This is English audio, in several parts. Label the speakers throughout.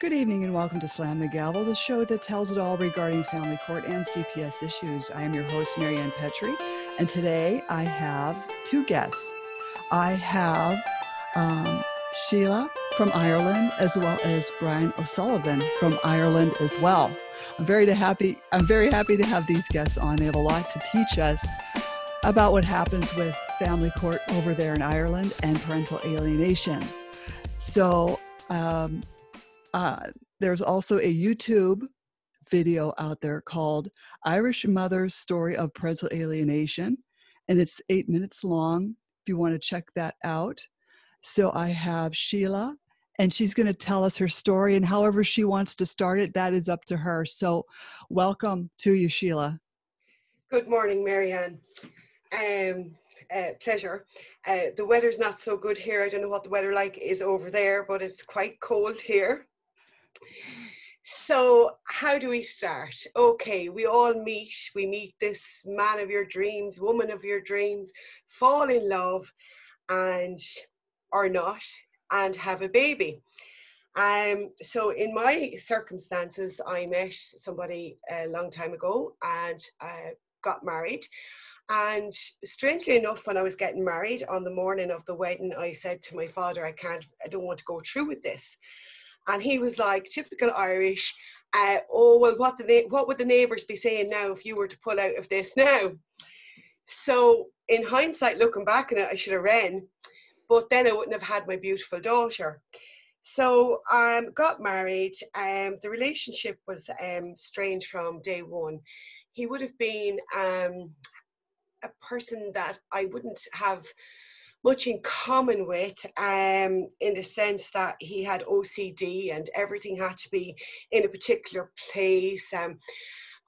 Speaker 1: Good evening and welcome to Slam the Gavel, the show that tells it all regarding family court and CPS issues. I am your host, Marianne Petrie, and today I have two guests. I have um, Sheila from Ireland, as well as Brian O'Sullivan from Ireland as well. I'm very happy. I'm very happy to have these guests on. They have a lot to teach us about what happens with family court over there in Ireland and parental alienation. So. Um, uh, there's also a YouTube video out there called Irish Mother's Story of Parental Alienation, and it's eight minutes long if you want to check that out. So I have Sheila, and she's going to tell us her story, and however she wants to start it, that is up to her. So welcome to you, Sheila.
Speaker 2: Good morning, Marianne. Um, uh, pleasure. Uh, the weather's not so good here. I don't know what the weather like is over there, but it's quite cold here. So, how do we start? Okay, we all meet. We meet this man of your dreams, woman of your dreams, fall in love, and or not, and have a baby. Um, so, in my circumstances, I met somebody a long time ago and uh, got married. And strangely enough, when I was getting married on the morning of the wedding, I said to my father, I can't, I don't want to go through with this. And he was like, typical Irish. Uh, oh well, what the what would the neighbours be saying now if you were to pull out of this now? So in hindsight, looking back on it, I should have ran, but then I wouldn't have had my beautiful daughter. So um, got married. Um, the relationship was um, strange from day one. He would have been um, a person that I wouldn't have much in common with um, in the sense that he had OCD and everything had to be in a particular place. Um,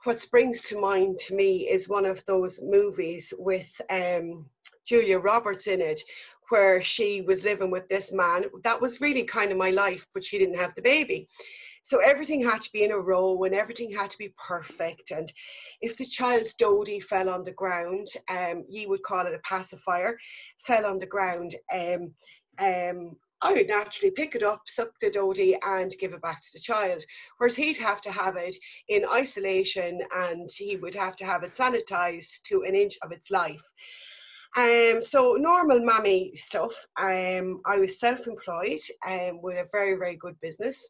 Speaker 2: what springs to mind to me is one of those movies with um, Julia Roberts in it, where she was living with this man. That was really kind of my life, but she didn't have the baby. So everything had to be in a row and everything had to be perfect. And if the child's dodie fell on the ground, um, you would call it a pacifier, fell on the ground, um, um, I would naturally pick it up, suck the dodie, and give it back to the child. Whereas he'd have to have it in isolation and he would have to have it sanitized to an inch of its life. Um, so normal mammy stuff. Um, I was self-employed um, with a very, very good business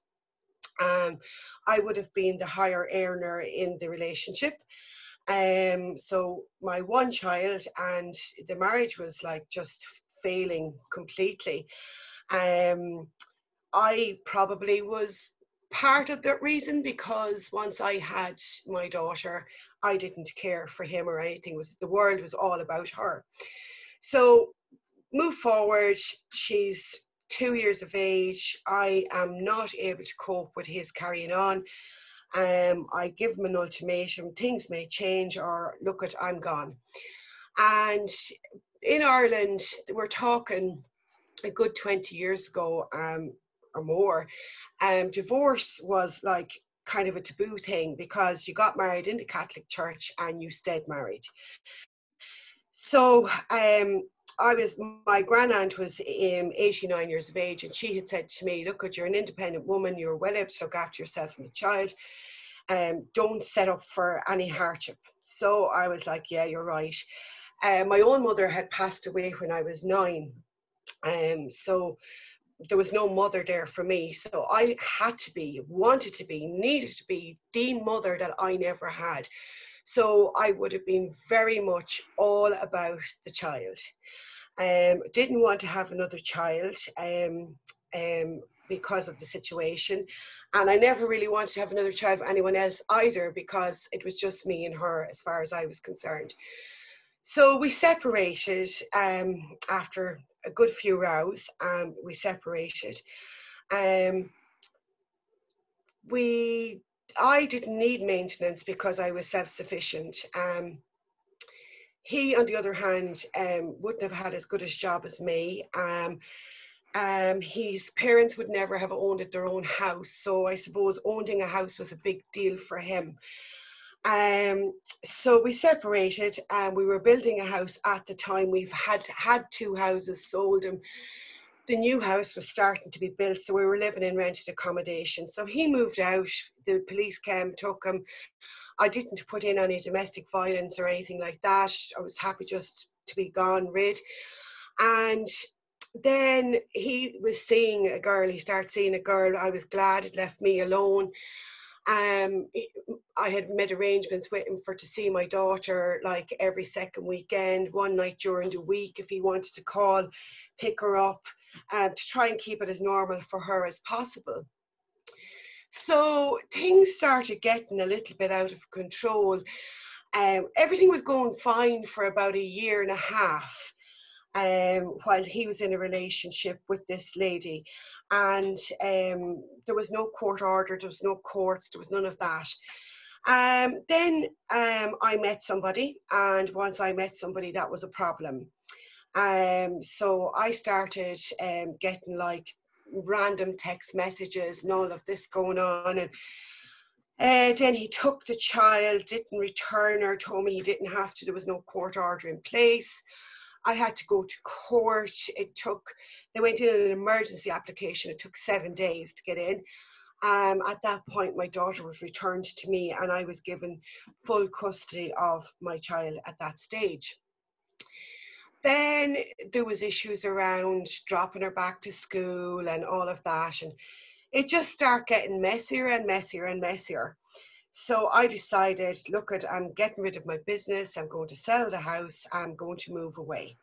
Speaker 2: I would have been the higher earner in the relationship. Um, so my one child and the marriage was like just failing completely. Um, I probably was part of that reason because once I had my daughter, I didn't care for him or anything. It was the world was all about her. So move forward. She's two years of age, I am not able to cope with his carrying on. Um, I give him an ultimatum, things may change, or look at, I'm gone. And in Ireland, we're talking a good 20 years ago um, or more, um, divorce was like kind of a taboo thing because you got married in the Catholic Church and you stayed married. So um, I was my grand aunt was um, 89 years of age, and she had said to me, "Look, you're an independent woman. You're well able to look after yourself and the child. Um, don't set up for any hardship." So I was like, "Yeah, you're right." Uh, my own mother had passed away when I was nine, um, so there was no mother there for me. So I had to be, wanted to be, needed to be the mother that I never had. So I would have been very much all about the child. Um, didn't want to have another child um, um, because of the situation. And I never really wanted to have another child with anyone else either because it was just me and her as far as I was concerned. So we separated um, after a good few rows. Um, we separated. Um, we, I didn't need maintenance because I was self-sufficient. Um, he, on the other hand, um, wouldn't have had as good a job as me. Um, um, his parents would never have owned their own house, so I suppose owning a house was a big deal for him. Um, so we separated and we were building a house at the time. We've had had two houses, sold them. the new house was starting to be built, so we were living in rented accommodation. So he moved out. The police came, took him. I didn't put in any domestic violence or anything like that. I was happy just to be gone rid. And then he was seeing a girl. He started seeing a girl. I was glad it left me alone. Um, I had made arrangements with him for to see my daughter like every second weekend, one night during the week if he wanted to call, pick her up, um, to try and keep it as normal for her as possible. So things started getting a little bit out of control. Um, everything was going fine for about a year and a half um, while he was in a relationship with this lady. And um, there was no court order, there was no courts, there was none of that. Um, then um, I met somebody, and once I met somebody, that was a problem. Um, so I started um, getting like random text messages and all of this going on. And uh, then he took the child, didn't return her, told me he didn't have to, there was no court order in place. I had to go to court. It took, they went in an emergency application. It took seven days to get in. Um, at that point, my daughter was returned to me and I was given full custody of my child at that stage. Then there was issues around dropping her back to school and all of that. And it just started getting messier and messier and messier. So I decided, look at, I'm getting rid of my business. I'm going to sell the house. I'm going to move away.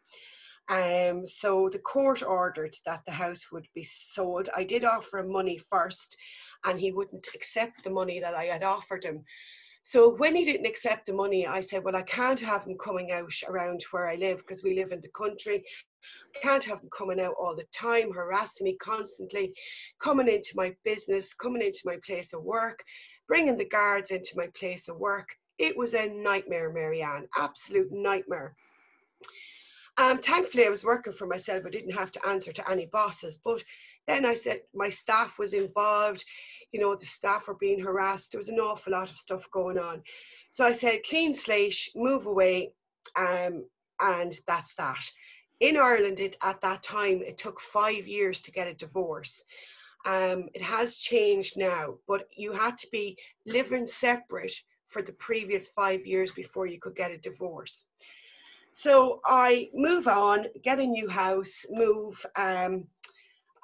Speaker 2: Um, so the court ordered that the house would be sold. I did offer him money first, and he wouldn't accept the money that I had offered him. So when he didn't accept the money, I said, well, I can't have him coming out around where I live because we live in the country. Can't have him coming out all the time, harassing me constantly, coming into my business, coming into my place of work bringing the guards into my place of work. It was a nightmare, Marianne, absolute nightmare. Um, thankfully, I was working for myself. I didn't have to answer to any bosses. But then I said my staff was involved. You know, the staff were being harassed. There was an awful lot of stuff going on. So I said, clean slate, move away, um, and that's that. In Ireland, it, at that time, it took five years to get a divorce. Um, it has changed now, but you had to be living separate for the previous five years before you could get a divorce. So I move on, get a new house, move. Um,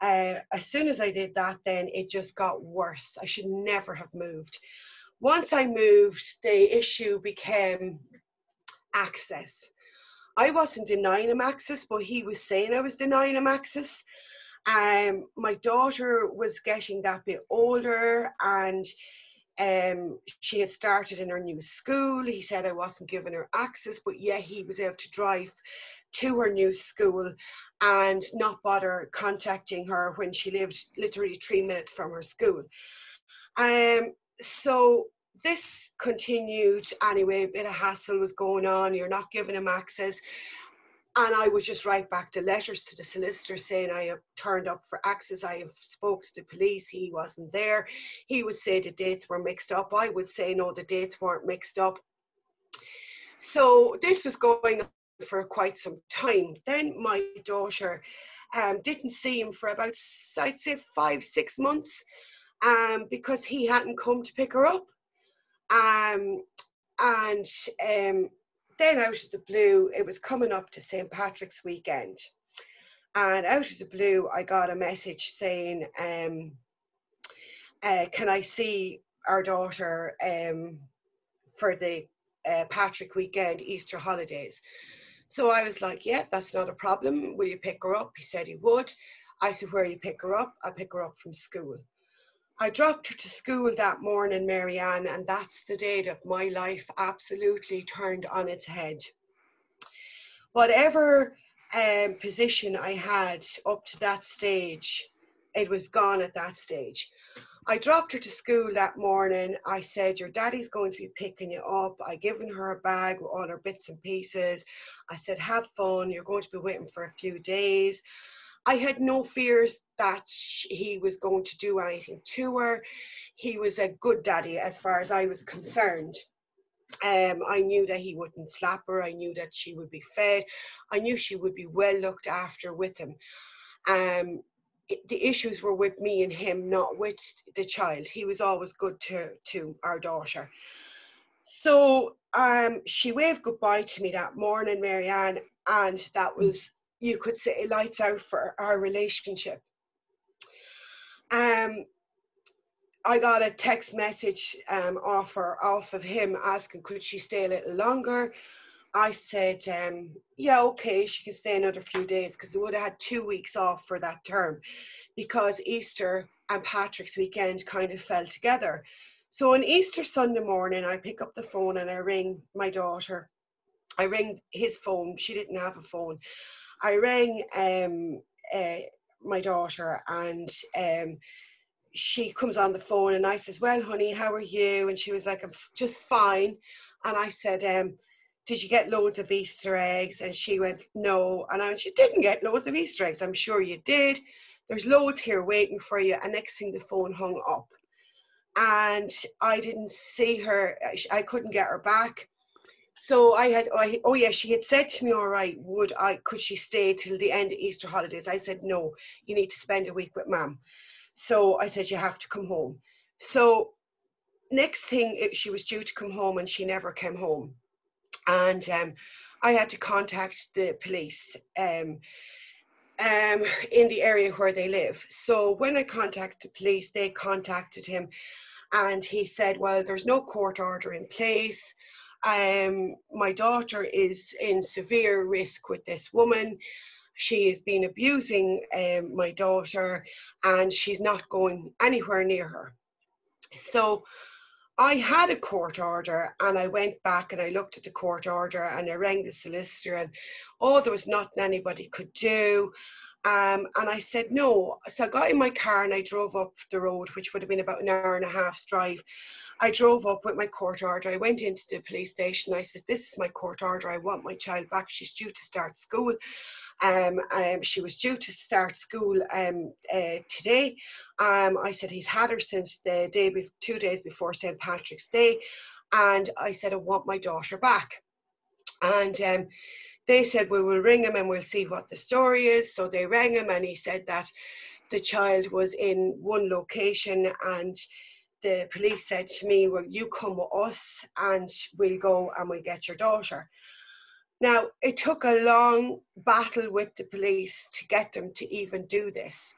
Speaker 2: uh, as soon as I did that, then it just got worse. I should never have moved. Once I moved, the issue became access. I wasn't denying him access, but he was saying I was denying him access. Um, my daughter was getting that bit older and um, she had started in her new school. He said I wasn't giving her access, but yet he was able to drive to her new school and not bother contacting her when she lived literally three minutes from her school. Um, so this continued anyway, a bit of hassle was going on. You're not giving him access. And I would just write back the letters to the solicitor saying I have turned up for access. I have spoke to police. He wasn't there. He would say the dates were mixed up. I would say no, the dates weren't mixed up. So this was going for quite some time. Then my daughter um, didn't see him for about, I'd say, five, six months um, because he hadn't come to pick her up. Um, and um, then out of the blue, it was coming up to St. Patrick's weekend. And out of the blue, I got a message saying, um, uh, Can I see our daughter um, for the uh, Patrick weekend, Easter holidays? So I was like, Yeah, that's not a problem. Will you pick her up? He said he would. I said, Where you pick her up? I pick her up from school. I dropped her to school that morning, Marianne, and that's the day that my life absolutely turned on its head. Whatever um, position I had up to that stage, it was gone at that stage. I dropped her to school that morning. I said, Your daddy's going to be picking you up. I given her a bag with all her bits and pieces. I said, Have fun. You're going to be waiting for a few days. I had no fears that he was going to do anything to her. He was a good daddy as far as I was concerned. Um, I knew that he wouldn't slap her. I knew that she would be fed. I knew she would be well looked after with him. Um, the issues were with me and him, not with the child. He was always good to to our daughter. So um, she waved goodbye to me that morning, Marianne, and that was you could say lights out for our relationship. Um, I got a text message um, offer off of him asking could she stay a little longer. I said, um, yeah, okay, she can stay another few days because we would have had two weeks off for that term because Easter and Patrick's weekend kind of fell together. So on Easter Sunday morning, I pick up the phone and I ring my daughter. I ring his phone. She didn't have a phone. I rang um, uh, my daughter and um, she comes on the phone and I says, well, honey, how are you? And she was like, I'm just fine. And I said, um, did you get loads of Easter eggs? And she went, no. And I went, you didn't get loads of Easter eggs. I'm sure you did. There's loads here waiting for you. And next thing the phone hung up. And I didn't see her. I couldn't get her back. So I had, oh yeah, she had said to me, all right, would I, could she stay till the end of Easter holidays? I said, no, you need to spend a week with mom. So I said, you have to come home. So next thing, she was due to come home and she never came home and um, I had to contact the police um, um, in the area where they live. So when I contacted the police, they contacted him, and he said, "Well, there's no court order in place. Um, my daughter is in severe risk with this woman." She has been abusing um, my daughter and she's not going anywhere near her. So I had a court order and I went back and I looked at the court order and I rang the solicitor and oh, there was nothing anybody could do. Um, and I said no. So I got in my car and I drove up the road, which would have been about an hour and a half's drive. I drove up with my court order. I went into the police station. I said, This is my court order. I want my child back. She's due to start school. Um, um, she was due to start school um, uh, today. Um, I said he's had her since the day, be- two days before St. Patrick's Day, and I said I want my daughter back. And um, they said we will ring him and we'll see what the story is. So they rang him and he said that the child was in one location and the police said to me, Well, you come with us and we'll go and we'll get your daughter. Now, it took a long battle with the police to get them to even do this.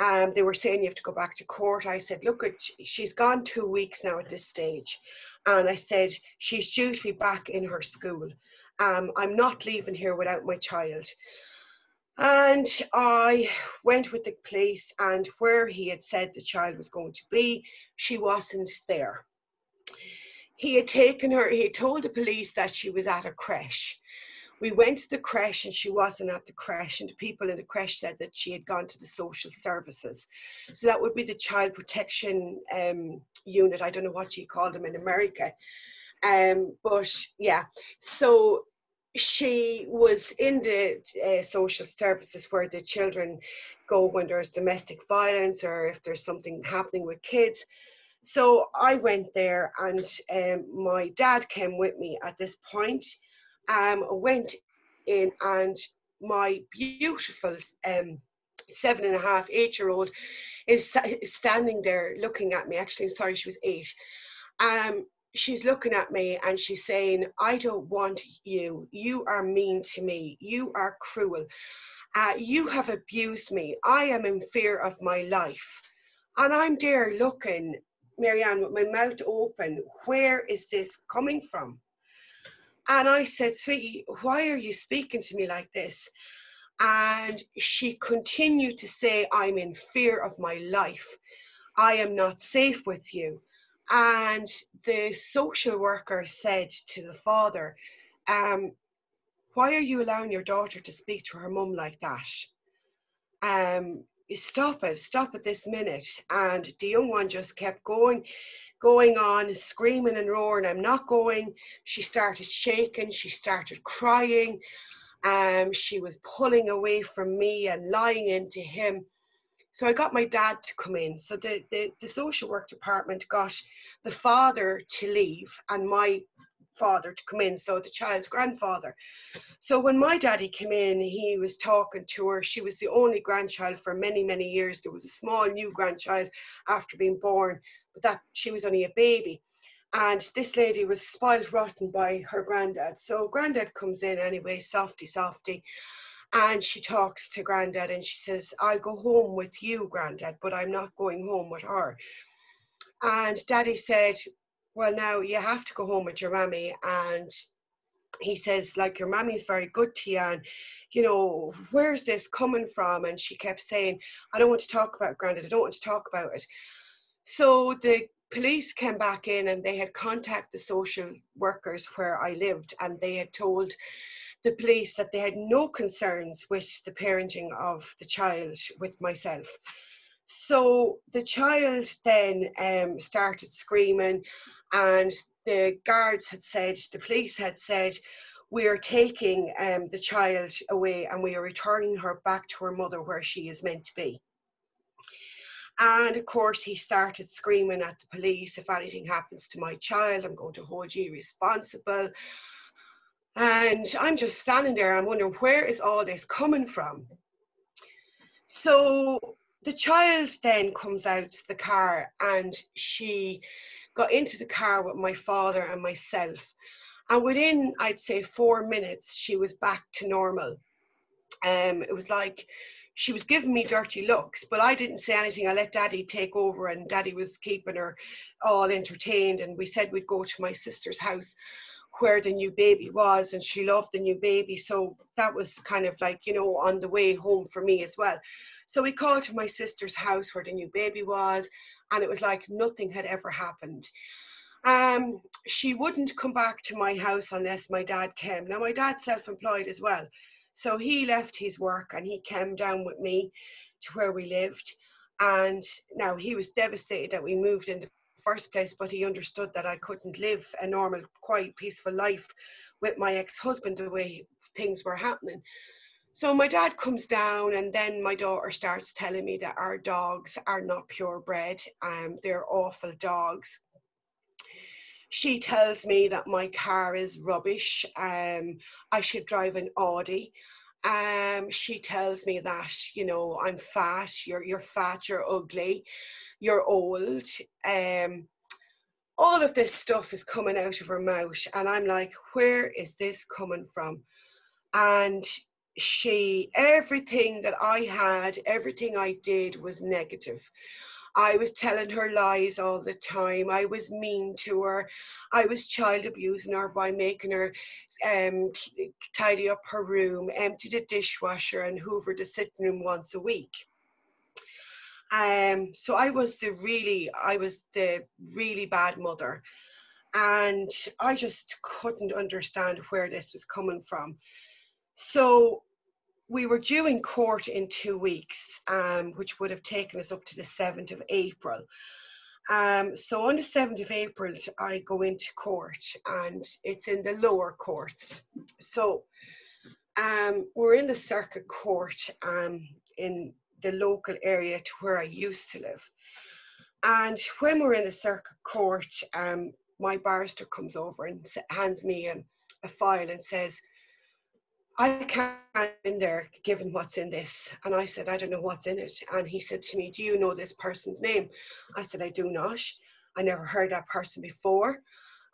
Speaker 2: Um, they were saying you have to go back to court. I said, look, she's gone two weeks now at this stage. And I said, she's due to be back in her school. Um, I'm not leaving here without my child. And I went with the police, and where he had said the child was going to be, she wasn't there. He had taken her, he had told the police that she was at a creche we went to the crash and she wasn't at the crash and the people in the crash said that she had gone to the social services. So that would be the child protection um, unit. I don't know what you call them in america. Um, but yeah. So she was in the uh, social services where the children go when there's domestic violence or if there's something happening with kids. So i went there and um, my dad came with me at this point um, went in and my beautiful um, seven and a half, eight year old is standing there looking at me. Actually, sorry, she was eight. Um, she's looking at me and she's saying, I don't want you. You are mean to me. You are cruel. Uh, you have abused me. I am in fear of my life. And I'm there looking, Marianne, with my mouth open. Where is this coming from? And I said, Sweetie, why are you speaking to me like this? And she continued to say, I'm in fear of my life. I am not safe with you. And the social worker said to the father, um, Why are you allowing your daughter to speak to her mum like that? Um, stop it, stop it this minute. And the young one just kept going going on, screaming and roaring, I'm not going. She started shaking, she started crying. Um, she was pulling away from me and lying into him. So I got my dad to come in. So the, the, the social work department got the father to leave and my father to come in, so the child's grandfather. So when my daddy came in, he was talking to her. She was the only grandchild for many, many years. There was a small new grandchild after being born, that she was only a baby. And this lady was spoiled rotten by her granddad. So granddad comes in anyway, softy, softy. And she talks to granddad and she says, I'll go home with you, granddad, but I'm not going home with her. And daddy said, Well, now you have to go home with your mammy. And he says, like, your mammy's very good to you. And, you know, where's this coming from? And she kept saying, I don't want to talk about granddad. I don't want to talk about it. So the police came back in and they had contacted the social workers where I lived and they had told the police that they had no concerns with the parenting of the child with myself. So the child then um, started screaming, and the guards had said, the police had said, we are taking um, the child away and we are returning her back to her mother where she is meant to be. And of course, he started screaming at the police if anything happens to my child, I'm going to hold you responsible. And I'm just standing there, I'm wondering, where is all this coming from? So the child then comes out the car and she got into the car with my father and myself. And within, I'd say, four minutes, she was back to normal. Um, it was like she was giving me dirty looks, but I didn't say anything. I let daddy take over, and daddy was keeping her all entertained. And we said we'd go to my sister's house where the new baby was and she loved the new baby. So that was kind of like you know on the way home for me as well. So we called to my sister's house where the new baby was and it was like nothing had ever happened. Um, she wouldn't come back to my house unless my dad came. Now my dad's self-employed as well so he left his work and he came down with me to where we lived and now he was devastated that we moved in the first place, but he understood that I couldn't live a normal, quiet, peaceful life with my ex-husband the way things were happening. So my dad comes down, and then my daughter starts telling me that our dogs are not purebred. Um, they're awful dogs. She tells me that my car is rubbish. Um, I should drive an Audi. Um, she tells me that you know I'm fat. You're you're fat. You're ugly you're old. Um, all of this stuff is coming out of her mouth, and I'm like, where is this coming from? And she, everything that I had, everything I did was negative. I was telling her lies all the time. I was mean to her. I was child abusing her by making her um, tidy up her room, empty the dishwasher, and hoover the sitting room once a week. Um, so I was the really, I was the really bad mother. And I just couldn't understand where this was coming from. So we were due in court in two weeks, um, which would have taken us up to the 7th of April. Um, so on the 7th of April, I go into court and it's in the lower courts. So um, we're in the circuit court um, in the local area to where I used to live. And when we're in the circuit court, um, my barrister comes over and hands me a, a file and says, I can't in there given what's in this. And I said, I don't know what's in it. And he said to me, Do you know this person's name? I said, I do not. I never heard that person before.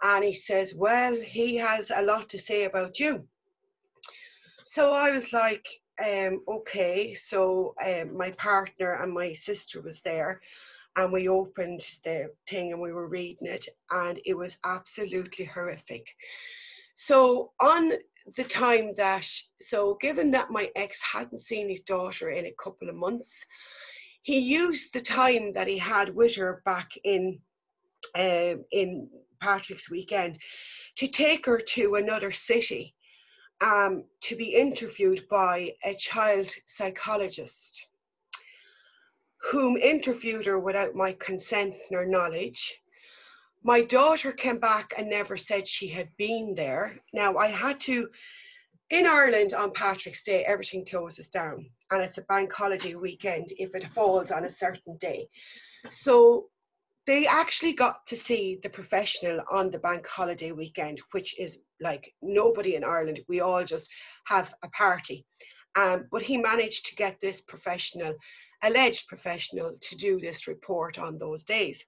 Speaker 2: And he says, Well, he has a lot to say about you. So I was like, um, okay, so um, my partner and my sister was there and we opened the thing and we were reading it and it was absolutely horrific. So on the time that, so given that my ex hadn't seen his daughter in a couple of months, he used the time that he had with her back in uh, in Patrick's weekend to take her to another city um, to be interviewed by a child psychologist whom interviewed her without my consent nor knowledge. My daughter came back and never said she had been there. Now, I had to, in Ireland on Patrick's Day, everything closes down and it's a bank holiday weekend if it falls on a certain day. So they actually got to see the professional on the bank holiday weekend, which is like nobody in Ireland. We all just have a party. Um, but he managed to get this professional, alleged professional, to do this report on those days.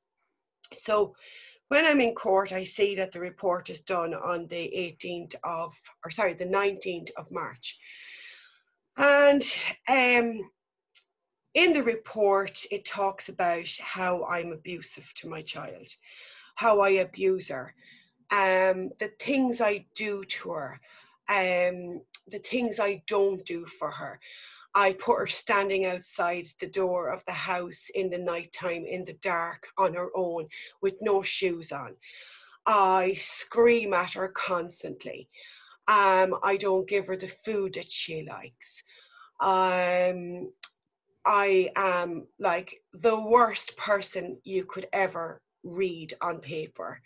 Speaker 2: So when I'm in court, I see that the report is done on the 18th of, or sorry, the 19th of March. And um, in the report, it talks about how I'm abusive to my child, how I abuse her, um, the things I do to her, um, the things I don't do for her. I put her standing outside the door of the house in the nighttime in the dark on her own with no shoes on. I scream at her constantly. Um, I don't give her the food that she likes. Um, I am like the worst person you could ever read on paper.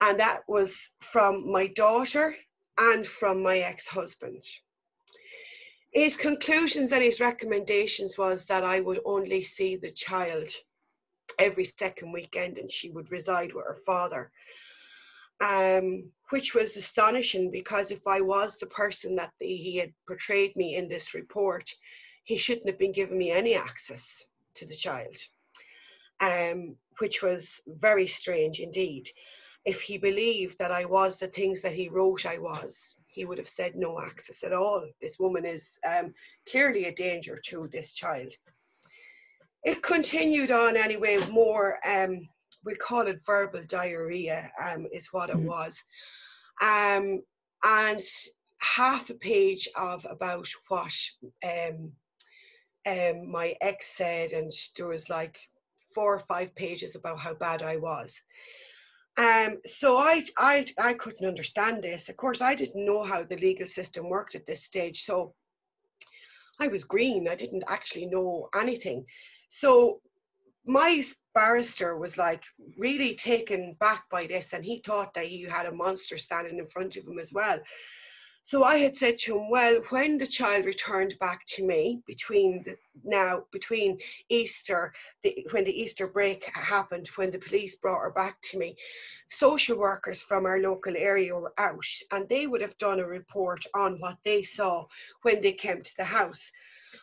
Speaker 2: And that was from my daughter and from my ex husband his conclusions and his recommendations was that I would only see the child every second weekend and she would reside with her father. Um, which was astonishing because if I was the person that the, he had portrayed me in this report, he shouldn't have been giving me any access to the child, um, which was very strange indeed. If he believed that I was the things that he wrote I was, he would have said no access at all. This woman is um, clearly a danger to this child. It continued on anyway, more, um, we call it verbal diarrhea, um, is what it mm. was. Um, and half a page of about what um, um, my ex said, and there was like four or five pages about how bad I was. Um, so I, I, I couldn't understand this. Of course, I didn't know how the legal system worked at this stage. So I was green. I didn't actually know anything. So my barrister was like really taken back by this, and he thought that he had a monster standing in front of him as well. So I had said to him, well, when the child returned back to me between the, now between Easter, the, when the Easter break happened, when the police brought her back to me, social workers from our local area were out, and they would have done a report on what they saw when they came to the house.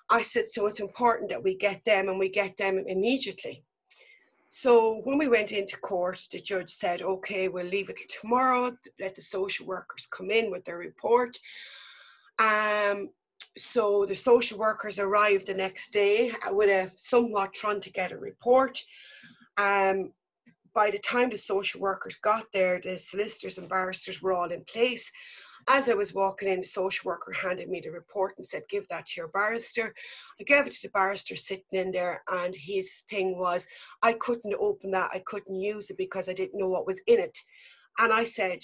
Speaker 2: I said, so it's important that we get them and we get them immediately. So when we went into court, the judge said, okay, we'll leave it tomorrow, let the social workers come in with their report. Um, so the social workers arrived the next day with a somewhat trying to get a report. Um, by the time the social workers got there, the solicitors and barristers were all in place. As I was walking in, the social worker handed me the report and said, Give that to your barrister. I gave it to the barrister sitting in there, and his thing was, I couldn't open that, I couldn't use it because I didn't know what was in it. And I said,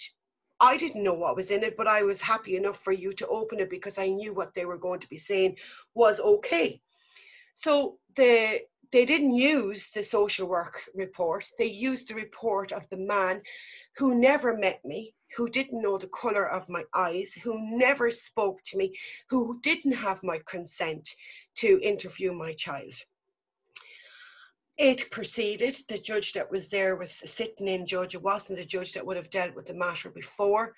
Speaker 2: I didn't know what was in it, but I was happy enough for you to open it because I knew what they were going to be saying was okay. So the they didn't use the social work report. They used the report of the man who never met me, who didn't know the color of my eyes, who never spoke to me, who didn't have my consent to interview my child. It proceeded. The judge that was there was a sitting in judge. It wasn't the judge that would have dealt with the matter before.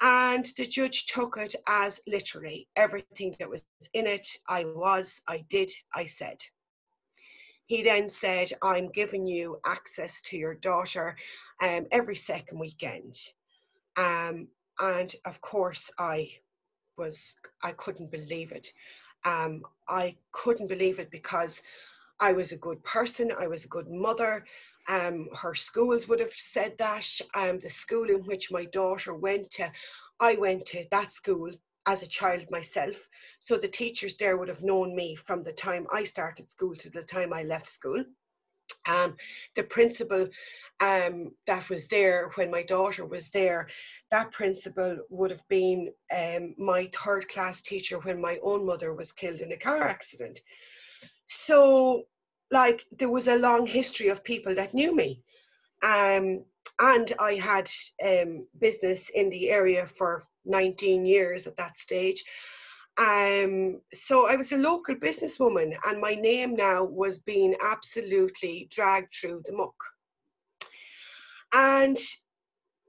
Speaker 2: And the judge took it as literally everything that was in it. I was, I did, I said. He then said, I'm giving you access to your daughter um, every second weekend. Um, and of course, I was, I couldn't believe it. Um, I couldn't believe it because I was a good person, I was a good mother. Um, her schools would have said that. Um, the school in which my daughter went to, I went to that school as a child myself. So the teachers there would have known me from the time I started school to the time I left school. Um, the principal um, that was there when my daughter was there, that principal would have been um, my third class teacher when my own mother was killed in a car accident. So, like, there was a long history of people that knew me. Um, and I had um, business in the area for 19 years at that stage. Um, so I was a local businesswoman, and my name now was being absolutely dragged through the muck. and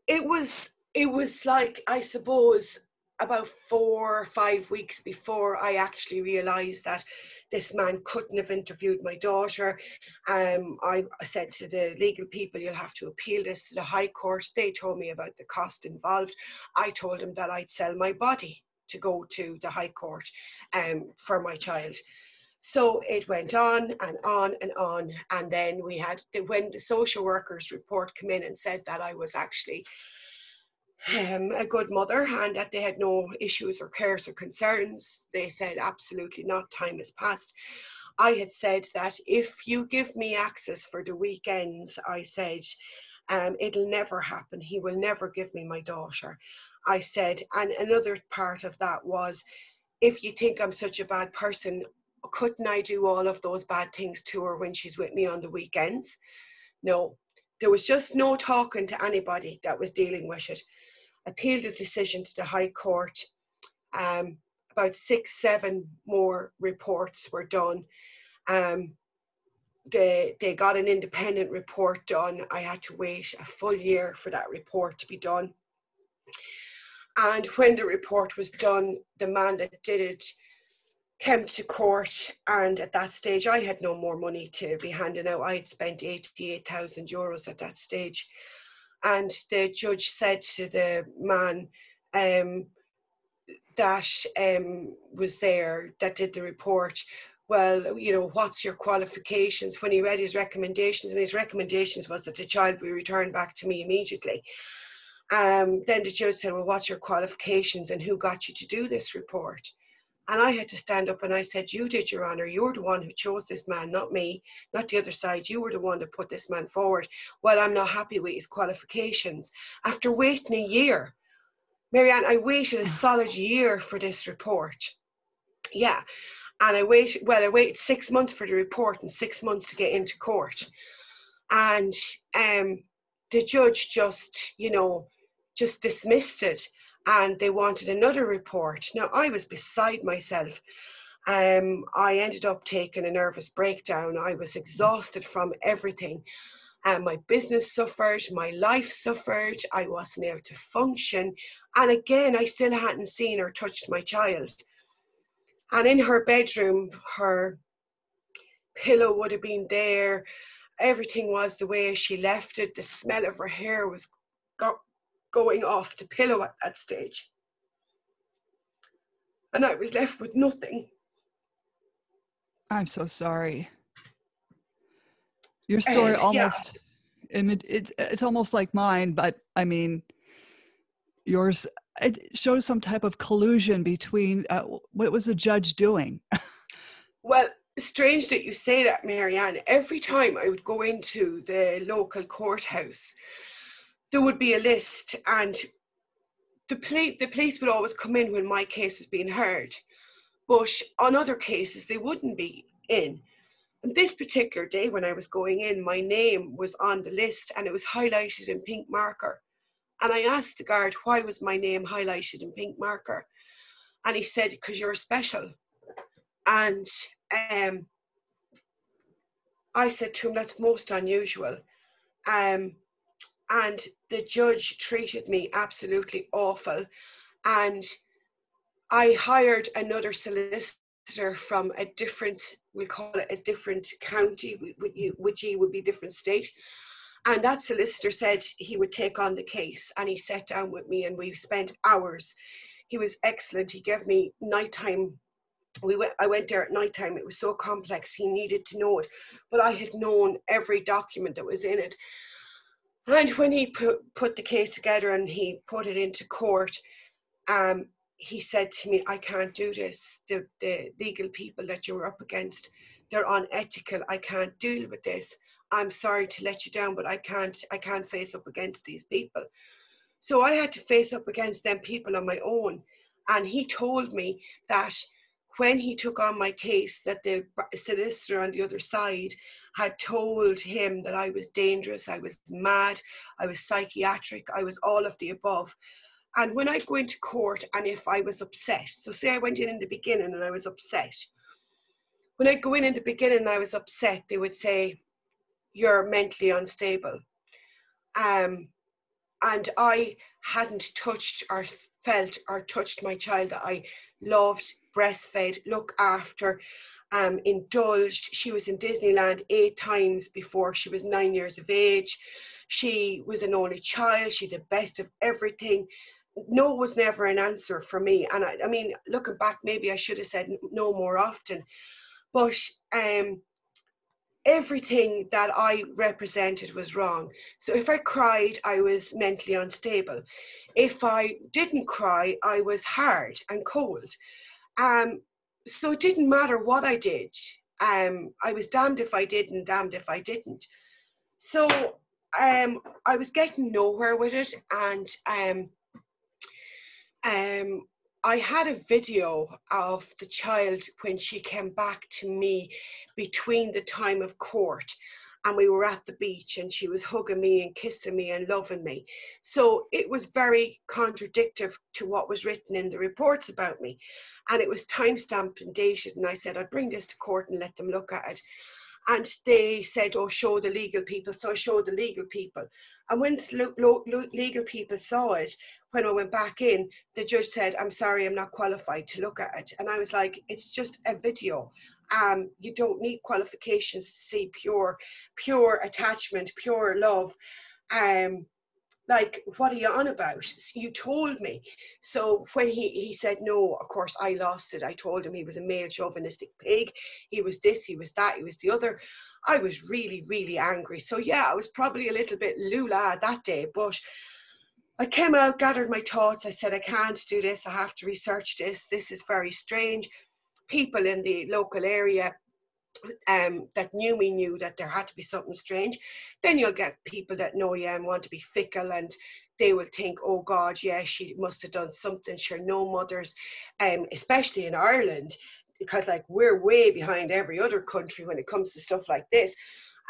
Speaker 2: it was it was like I suppose about four or five weeks before I actually realised that this man couldn't have interviewed my daughter. Um, I said to the legal people, you'll have to appeal this to the High Court. They told me about the cost involved. I told them that I'd sell my body to go to the High Court um, for my child. So it went on and on and on. And then we had, when the social workers report came in and said that I was actually um, a good mother and that they had no issues or cares or concerns. They said, absolutely not, time has passed. I had said that if you give me access for the weekends, I said, um, it'll never happen. He will never give me my daughter. I said, and another part of that was, if you think I'm such a bad person, couldn't I do all of those bad things to her when she's with me on the weekends? No, there was just no talking to anybody that was dealing with it appealed the decision to the High Court. Um, about six, seven more reports were done. Um, they, they got an independent report done. I had to wait a full year for that report to be done. And when the report was done, the man that did it came to court. And at that stage, I had no more money to be handing out. I had spent 88,000 euros at that stage and the judge said to the man um, that um, was there that did the report well you know what's your qualifications when he read his recommendations and his recommendations was that the child be returned back to me immediately um, then the judge said well what's your qualifications and who got you to do this report and I had to stand up and I said, You did, Your Honour. You're the one who chose this man, not me, not the other side. You were the one that put this man forward. Well, I'm not happy with his qualifications. After waiting a year, Marianne, I waited a solid year for this report. Yeah. And I waited, well, I waited six months for the report and six months to get into court. And um, the judge just, you know, just dismissed it and they wanted another report. Now, I was beside myself. Um, I ended up taking a nervous breakdown. I was exhausted from everything. And my business suffered, my life suffered, I wasn't able to function. And again, I still hadn't seen or touched my child. And in her bedroom, her pillow would have been there. Everything was the way she left it. The smell of her hair was going off the pillow at that stage. And I was left with nothing.
Speaker 1: I'm so sorry. Your story uh, almost, yeah. it, it, it's almost like mine, but I mean, yours, it shows some type of collusion between, uh, what was the judge doing?
Speaker 2: well, strange that you say that, Marianne. Every time I would go into the local courthouse, there would be a list and the, the police would always come in when my case was being heard. But on other cases, they wouldn't be in. And this particular day, when I was going in, my name was on the list and it was highlighted in pink marker. And I asked the guard, why was my name highlighted in pink marker? And he said, because you're special. And um, I said to him, that's most unusual. Um, and the judge treated me absolutely awful. And i hired another solicitor from a different we call it a different county which would be different state. And that solicitor said he would take on the case and he sat down with me and we spent hours. He was excellent. He gave me nighttime we went i went there at nighttime. It was so complex. He needed to know it. But i had known every document that was in it and when he put, put the case together and he put it into court, um, he said to me, I can't do this. The, the legal people that you're up against, they're unethical. I can't deal with this. I'm sorry to let you down, but I can't, I can't face up against these people. So I had to face up against them people on my own. And he told me that when he took on my case, that the solicitor on the other side had told him that I was dangerous, I was mad, I was psychiatric, I was all of the above. And when I'd go into court and if I was upset, so say I went in in the beginning and I was upset, when I'd go in in the beginning and I was upset, they would say, You're mentally unstable. Um, and I hadn't touched or felt or touched my child that I loved, breastfed, looked after, um, indulged. She was in Disneyland eight times before she was nine years of age. She was an only child. She did best of everything. No was never an answer for me. And I, I mean, looking back, maybe I should have said no more often. But um, everything that I represented was wrong. So if I cried, I was mentally unstable. If I didn't cry, I was hard and cold. Um, so it didn't matter what I did. Um, I was damned if I did and damned if I didn't. So um, I was getting nowhere with it, and um, um, I had a video of the child when she came back to me between the time of court and we were at the beach and she was hugging me and kissing me and loving me. So it was very contradictory to what was written in the reports about me. And it was time stamped and dated. And I said, I'd bring this to court and let them look at it. And they said, oh, show the legal people. So I showed the legal people. And when legal people saw it, when I went back in, the judge said, I'm sorry, I'm not qualified to look at it. And I was like, it's just a video. Um, you don't need qualifications to see pure, pure attachment, pure love. Um, like, what are you on about? You told me. So when he, he said no, of course I lost it. I told him he was a male chauvinistic pig. He was this, he was that, he was the other. I was really, really angry. So yeah, I was probably a little bit lula that day, but I came out, gathered my thoughts. I said, I can't do this. I have to research this. This is very strange. People in the local area um, that knew me knew that there had to be something strange. Then you'll get people that know you and want to be fickle and they will think, oh God, yeah, she must have done something. Sure, no mothers, um, especially in Ireland, because like we're way behind every other country when it comes to stuff like this.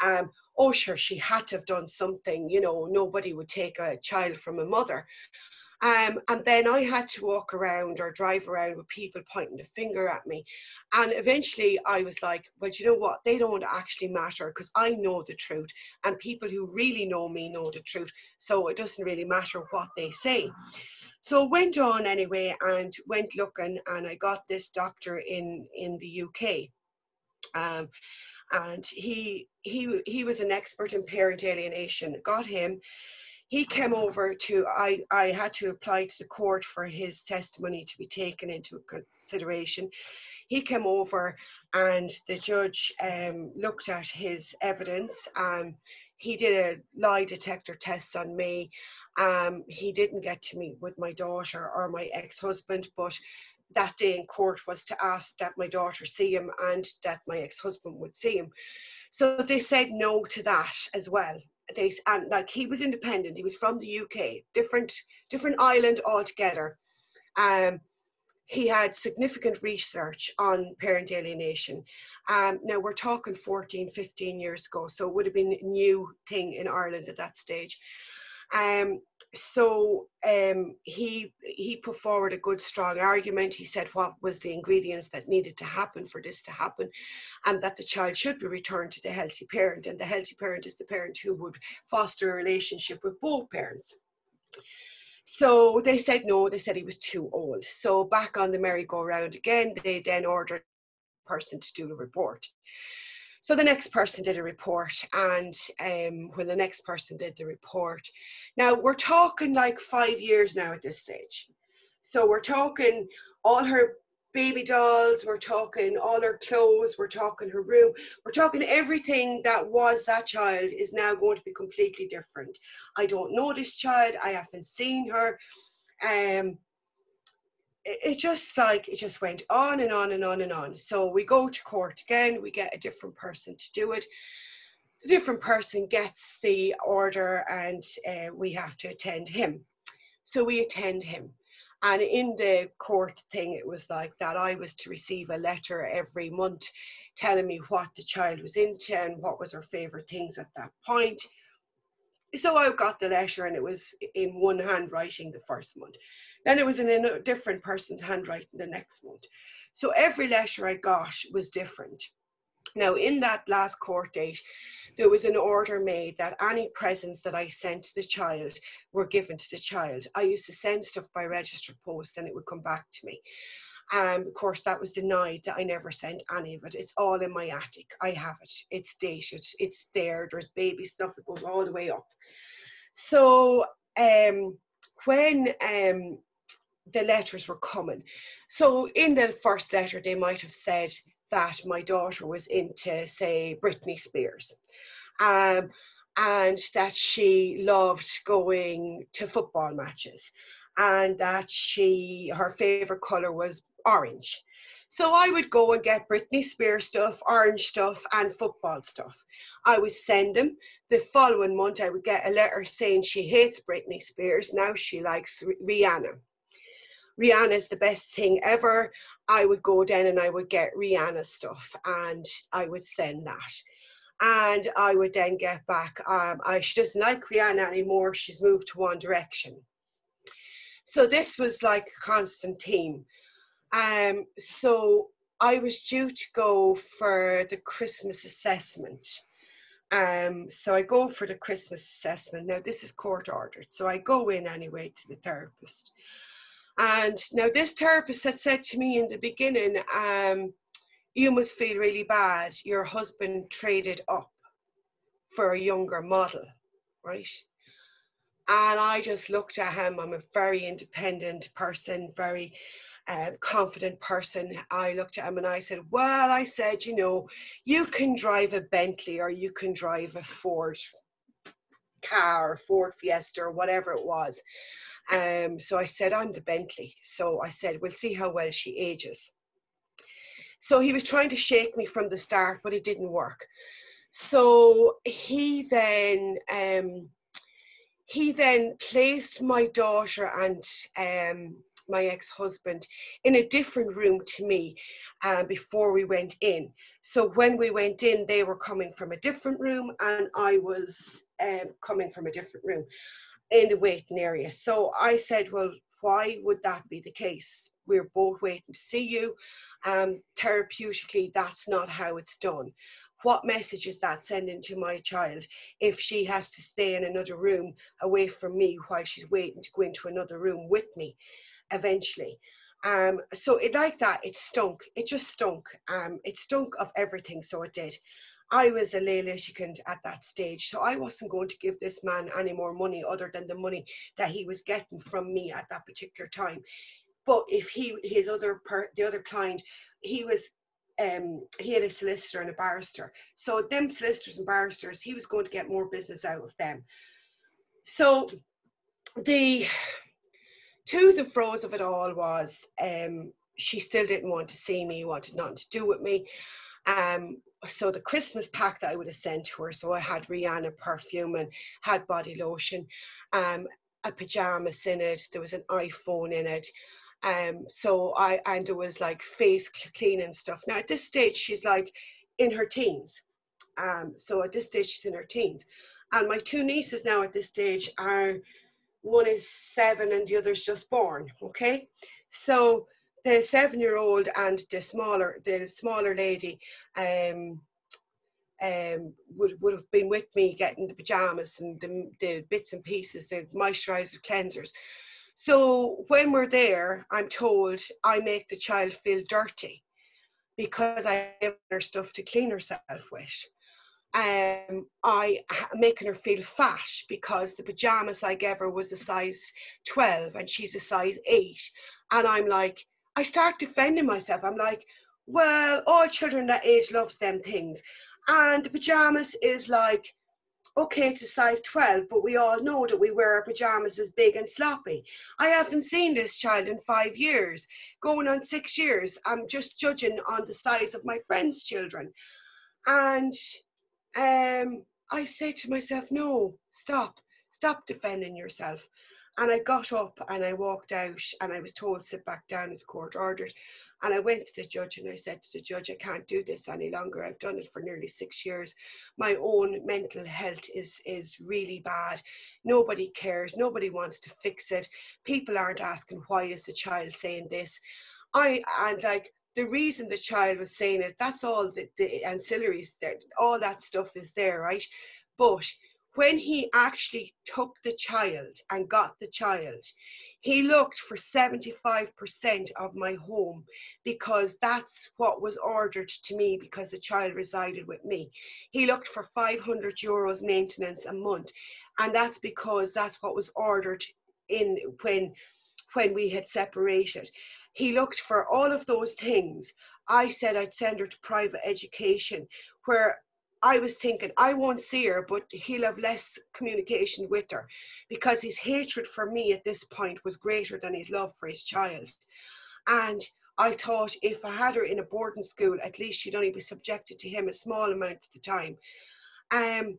Speaker 2: Um, oh sure she had to have done something you know nobody would take a child from a mother um, and then I had to walk around or drive around with people pointing the finger at me. And eventually I was like, well, you know what? They don't actually matter because I know the truth. And people who really know me know the truth. So it doesn't really matter what they say. So went on anyway and went looking and I got this doctor in, in the UK. Um, and he he he was an expert in parent alienation got him he came over to i i had to apply to the court for his testimony to be taken into consideration he came over and the judge um, looked at his evidence um, he did a lie detector test on me um, he didn't get to meet with my daughter or my ex-husband but that day in court was to ask that my daughter see him and that my ex-husband would see him. So they said no to that as well. They and like he was independent. He was from the UK, different different island altogether. Um, he had significant research on parent alienation. Um, now we're talking 14, 15 years ago, so it would have been a new thing in Ireland at that stage. Um, so um, he he put forward a good strong argument. He said what was the ingredients that needed to happen for this to happen and that the child should be returned to the healthy parent and the healthy parent is the parent who would foster a relationship with both parents. So they said no they said he was too old. So back on the merry-go-round again they then ordered person to do the report so the next person did a report, and um, when the next person did the report, now we're talking like five years now at this stage. So we're talking all her baby dolls, we're talking all her clothes, we're talking her room, we're talking everything that was that child is now going to be completely different. I don't know this child, I haven't seen her. Um, it just like it just went on and on and on and on. So we go to court again, we get a different person to do it. The different person gets the order and uh, we have to attend him. So we attend him. And in the court thing, it was like that I was to receive a letter every month telling me what the child was into and what was her favorite things at that point. So I got the letter and it was in one handwriting the first month. Then it was in a different person's handwriting the next month. So every letter I got was different. Now, in that last court date, there was an order made that any presents that I sent to the child were given to the child. I used to send stuff by registered post and it would come back to me. Um, of course, that was denied that I never sent any of it. It's all in my attic. I have it. It's dated. It's there. There's baby stuff. It goes all the way up. So um, when um, the letters were coming, so in the first letter, they might have said that my daughter was into, say, Britney Spears. Um, and that she loved going to football matches and that she her favorite color was orange. So I would go and get Britney Spears stuff, orange stuff, and football stuff. I would send them. The following month, I would get a letter saying she hates Britney Spears. Now she likes Rihanna. Rihanna is the best thing ever. I would go down and I would get Rihanna stuff and I would send that. And I would then get back, um, I, she doesn't like Rihanna anymore. She's moved to One Direction. So this was like a constant theme. Um, so I was due to go for the Christmas assessment. Um, so I go for the Christmas assessment. Now this is court ordered, so I go in anyway to the therapist. And now this therapist had said to me in the beginning, um, you must feel really bad. Your husband traded up for a younger model, right? And I just looked at him. I'm a very independent person, very uh, confident person. I looked at him and I said, Well, I said, you know, you can drive a Bentley or you can drive a Ford car, Ford Fiesta, or whatever it was. Um, so I said, I'm the Bentley. So I said, We'll see how well she ages. So he was trying to shake me from the start, but it didn't work. So he then um, he then placed my daughter and um, my ex-husband in a different room to me uh, before we went in. So when we went in, they were coming from a different room, and I was um, coming from a different room in the waiting area. So I said, well, why would that be the case? We're both waiting to see you. Um, therapeutically, that's not how it's done what message is that sending to my child if she has to stay in another room away from me while she's waiting to go into another room with me eventually um, so it like that it stunk it just stunk um, it stunk of everything so it did I was a lay litigant at that stage, so I wasn't going to give this man any more money other than the money that he was getting from me at that particular time. But if he, his other, per, the other client, he was um, he had a solicitor and a barrister. So them solicitors and barristers, he was going to get more business out of them. So the twos and fro's of it all was um, she still didn't want to see me, wanted nothing to do with me. Um, so the Christmas pack that I would have sent to her, so I had Rihanna perfume and had body lotion, um, a pajamas in it, there was an iPhone in it, um, so I and it was like face cleaning stuff. Now at this stage she's like in her teens. Um, so at this stage she's in her teens. And my two nieces now at this stage are one is seven and the other's just born. Okay. So the seven year old and the smaller the smaller lady um um, would, would have been with me getting the pajamas and the, the bits and pieces, the moisturizer cleansers. So when we're there, I'm told I make the child feel dirty because I give her stuff to clean herself with. Um, I making her feel fat because the pajamas I gave her was a size 12 and she's a size 8. And I'm like, I start defending myself. I'm like, well, all children that age loves them things. And the pajamas is like okay, it's a size 12, but we all know that we wear our pajamas as big and sloppy. I haven't seen this child in five years, going on six years. I'm just judging on the size of my friends' children. And um, I say to myself, no, stop, stop defending yourself. And I got up and I walked out and I was told, sit back down as court ordered. And I went to the judge and I said to the judge, I can't do this any longer. I've done it for nearly six years. My own mental health is, is really bad. Nobody cares. Nobody wants to fix it. People aren't asking, why is the child saying this? I, and like, the reason the child was saying it, that's all the, the ancillaries there, all that stuff is there, right? But when he actually took the child and got the child, he looked for 75% of my home because that's what was ordered to me because the child resided with me. He looked for 500 euros maintenance a month, and that's because that's what was ordered in when when we had separated. He looked for all of those things. I said I'd send her to private education where I was thinking, I won't see her, but he'll have less communication with her because his hatred for me at this point was greater than his love for his child. And I thought if I had her in a boarding school, at least she'd only be subjected to him a small amount at the time. Um,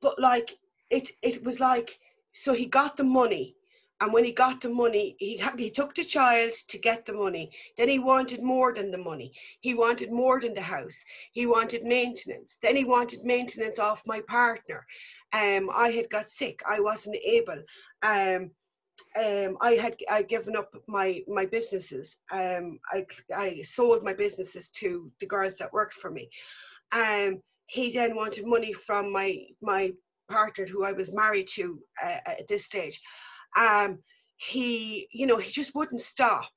Speaker 2: but like it, it was like so he got the money and when he got the money, he, he took the child to get the money. Then he wanted more than the money. He wanted more than the house. He wanted maintenance. Then he wanted maintenance off my partner. Um, I had got sick. I wasn't able. Um, um, I had I given up my my businesses. Um, I I sold my businesses to the girls that worked for me. Um, he then wanted money from my my partner who I was married to uh, at this stage um, he, you know, he just wouldn't stop.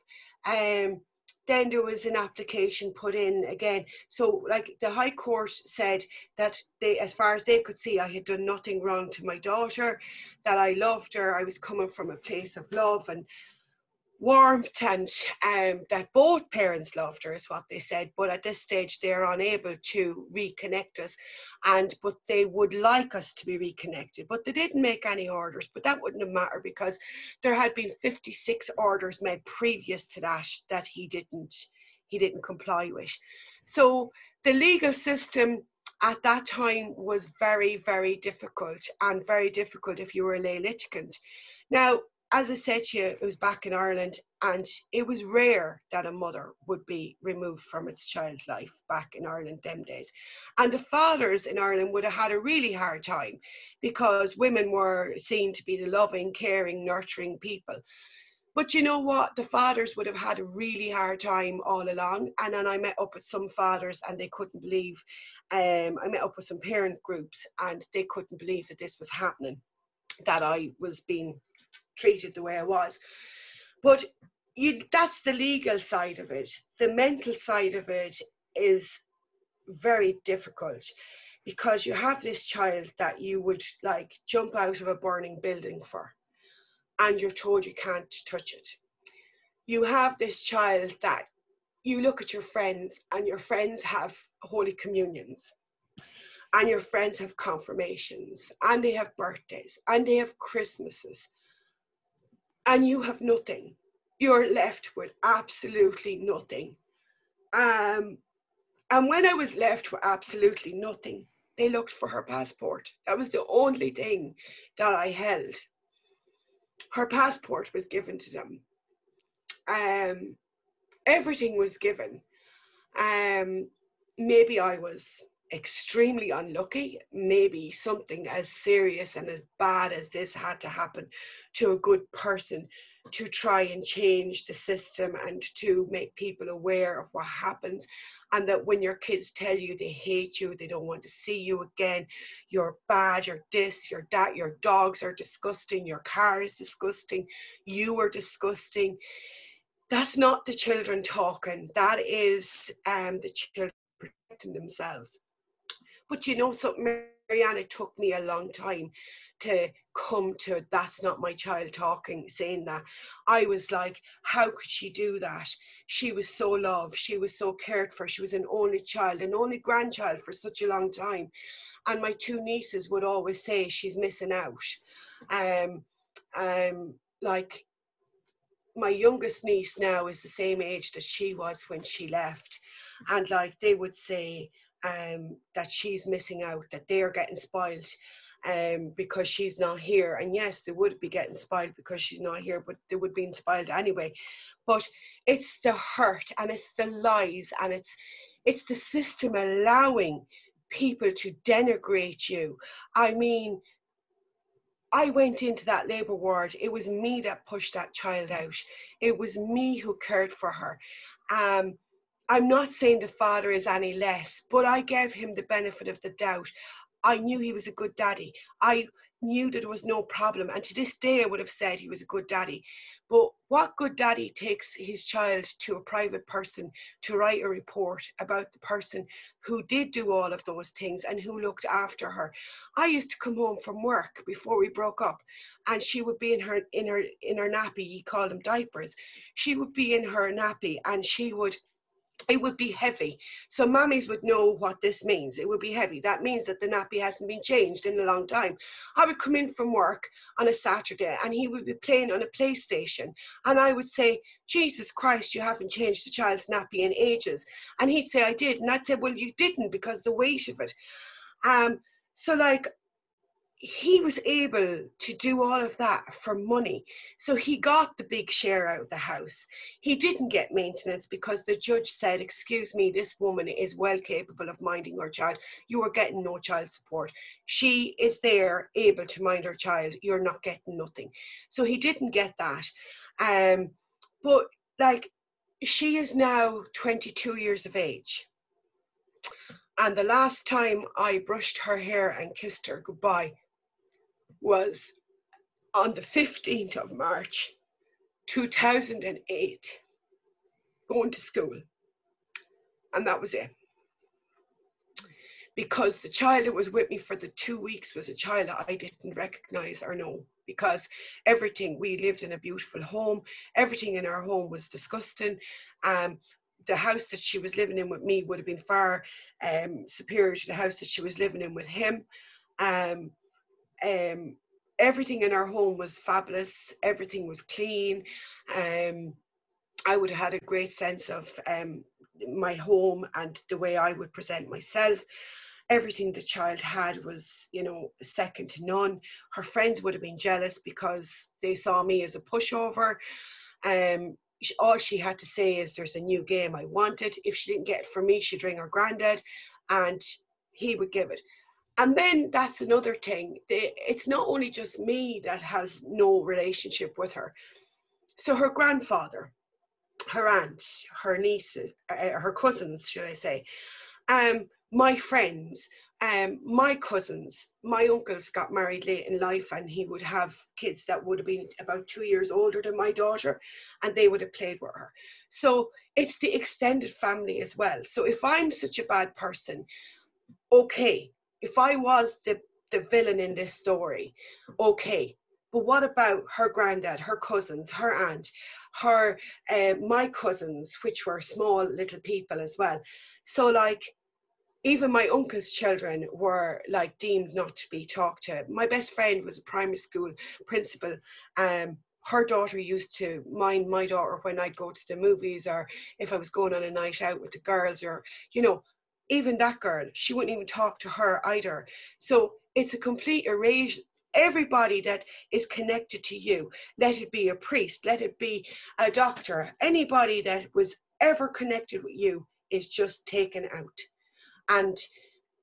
Speaker 2: Um, then there was an application put in again. So, like the High Court said that they, as far as they could see, I had done nothing wrong to my daughter, that I loved her, I was coming from a place of love, and warmth and um, that both parents loved her is what they said but at this stage they're unable to reconnect us. And but they would like us to be reconnected but they didn't make any orders. But that wouldn't have mattered because there had been 56 orders made previous to that that he didn't he didn't comply with. So the legal system at that time was very very difficult and very difficult if you were a lay litigant. Now as I said to you, it was back in Ireland, and it was rare that a mother would be removed from its child's life back in Ireland them days. And the fathers in Ireland would have had a really hard time because women were seen to be the loving, caring, nurturing people. But you know what? The fathers would have had a really hard time all along. And then I met up with some fathers and they couldn't believe. Um, I met up with some parent groups and they couldn't believe that this was happening, that I was being treated the way I was. But you, that's the legal side of it. The mental side of it is very difficult because you have this child that you would like jump out of a burning building for and you're told you can't touch it. You have this child that you look at your friends and your friends have holy communions and your friends have confirmations and they have birthdays and they have christmases and you have nothing. You're left with absolutely nothing. Um, and when I was left with absolutely nothing, they looked for her passport. That was the only thing that I held. Her passport was given to them. Um, everything was given. Um, maybe I was extremely unlucky. Maybe something as serious and as bad as this had to happen to a good person to try and change the system and to make people aware of what happens. And that when your kids tell you they hate you, they don't want to see you again, you're bad, you're this, you're that, your dogs are disgusting, your car is disgusting, you are disgusting. That's not the children talking. That is um, the children protecting themselves. But you know Marianne, it took me a long time to come to that's not my child talking, saying that. I was like, how could she do that? She was so loved, she was so cared for, she was an only child, an only grandchild for such a long time. And my two nieces would always say she's missing out. Um, um, like my youngest niece now is the same age that she was when she left. And like they would say, um, that she's missing out, that they're getting spoiled um, because she's not here. And yes, they would be getting spoiled because she's not here, but they would be spoiled anyway. But it's the hurt and it's the lies and it's it's the system allowing people to denigrate you. I mean, I went into that labour ward. It was me that pushed that child out. It was me who cared for her. Um, I'm not saying the father is any less, but I gave him the benefit of the doubt. I knew he was a good daddy. I knew that there was no problem. And to this day, I would have said he was a good daddy. But what good daddy takes his child to a private person to write a report about the person who did do all of those things and who looked after her? I used to come home from work before we broke up, and she would be in her in her in her nappy. He called them diapers. She would be in her nappy, and she would it would be heavy. So mummies would know what this means. It would be heavy. That means that the nappy hasn't been changed in a long time. I would come in from work on a Saturday and he would be playing on a PlayStation. And I would say, Jesus Christ, you haven't changed the child's nappy in ages. And he'd say, I did. And I'd say, Well, you didn't because the weight of it. Um, so like he was able to do all of that for money. So he got the big share out of the house. He didn't get maintenance because the judge said, Excuse me, this woman is well capable of minding her child. You are getting no child support. She is there able to mind her child. You're not getting nothing. So he didn't get that. Um, but like, she is now 22 years of age. And the last time I brushed her hair and kissed her goodbye, was on the 15th of March 2008, going to school. And that was it. Because the child that was with me for the two weeks was a child that I didn't recognize or know. Because everything, we lived in a beautiful home, everything in our home was disgusting. Um, the house that she was living in with me would have been far um, superior to the house that she was living in with him. Um, um, everything in our home was fabulous. Everything was clean. Um, I would have had a great sense of um, my home and the way I would present myself. Everything the child had was, you know, second to none. Her friends would have been jealous because they saw me as a pushover. Um, all she had to say is, "There's a new game I wanted." If she didn't get it from me, she'd ring her granddad, and he would give it and then that's another thing it's not only just me that has no relationship with her. So her grandfather her aunt her nieces uh, her cousins should i say um my friends um my cousins my uncles got married late in life and he would have kids that would have been about two years older than my daughter and they would have played with her. So it's the extended family as well. So if i'm such a bad person okay if I was the, the villain in this story, okay. But what about her granddad, her cousins, her aunt, her uh, my cousins, which were small little people as well. So like even my uncle's children were like deemed not to be talked to. My best friend was a primary school principal. Um, her daughter used to mind my daughter when I'd go to the movies or if I was going on a night out with the girls or, you know, even that girl, she wouldn't even talk to her either. So it's a complete erasure. Everybody that is connected to you, let it be a priest, let it be a doctor, anybody that was ever connected with you is just taken out. And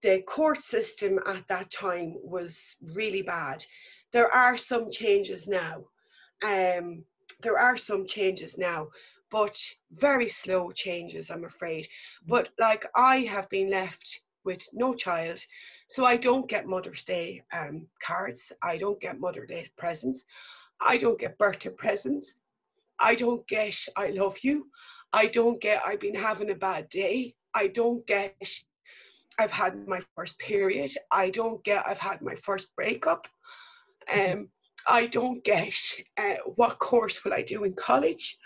Speaker 2: the court system at that time was really bad. There are some changes now. Um, there are some changes now, but very slow changes, I'm afraid. Mm. But like I have been left with no child, so I don't get Mother's Day um, cards, I don't get Mother's Day presents, I don't get birthday presents, I don't get I love you, I don't get I've been having a bad day, I don't get I've had my first period, I don't get I've had my first breakup. Mm-hmm. Um, I don't get uh, what course will I do in college.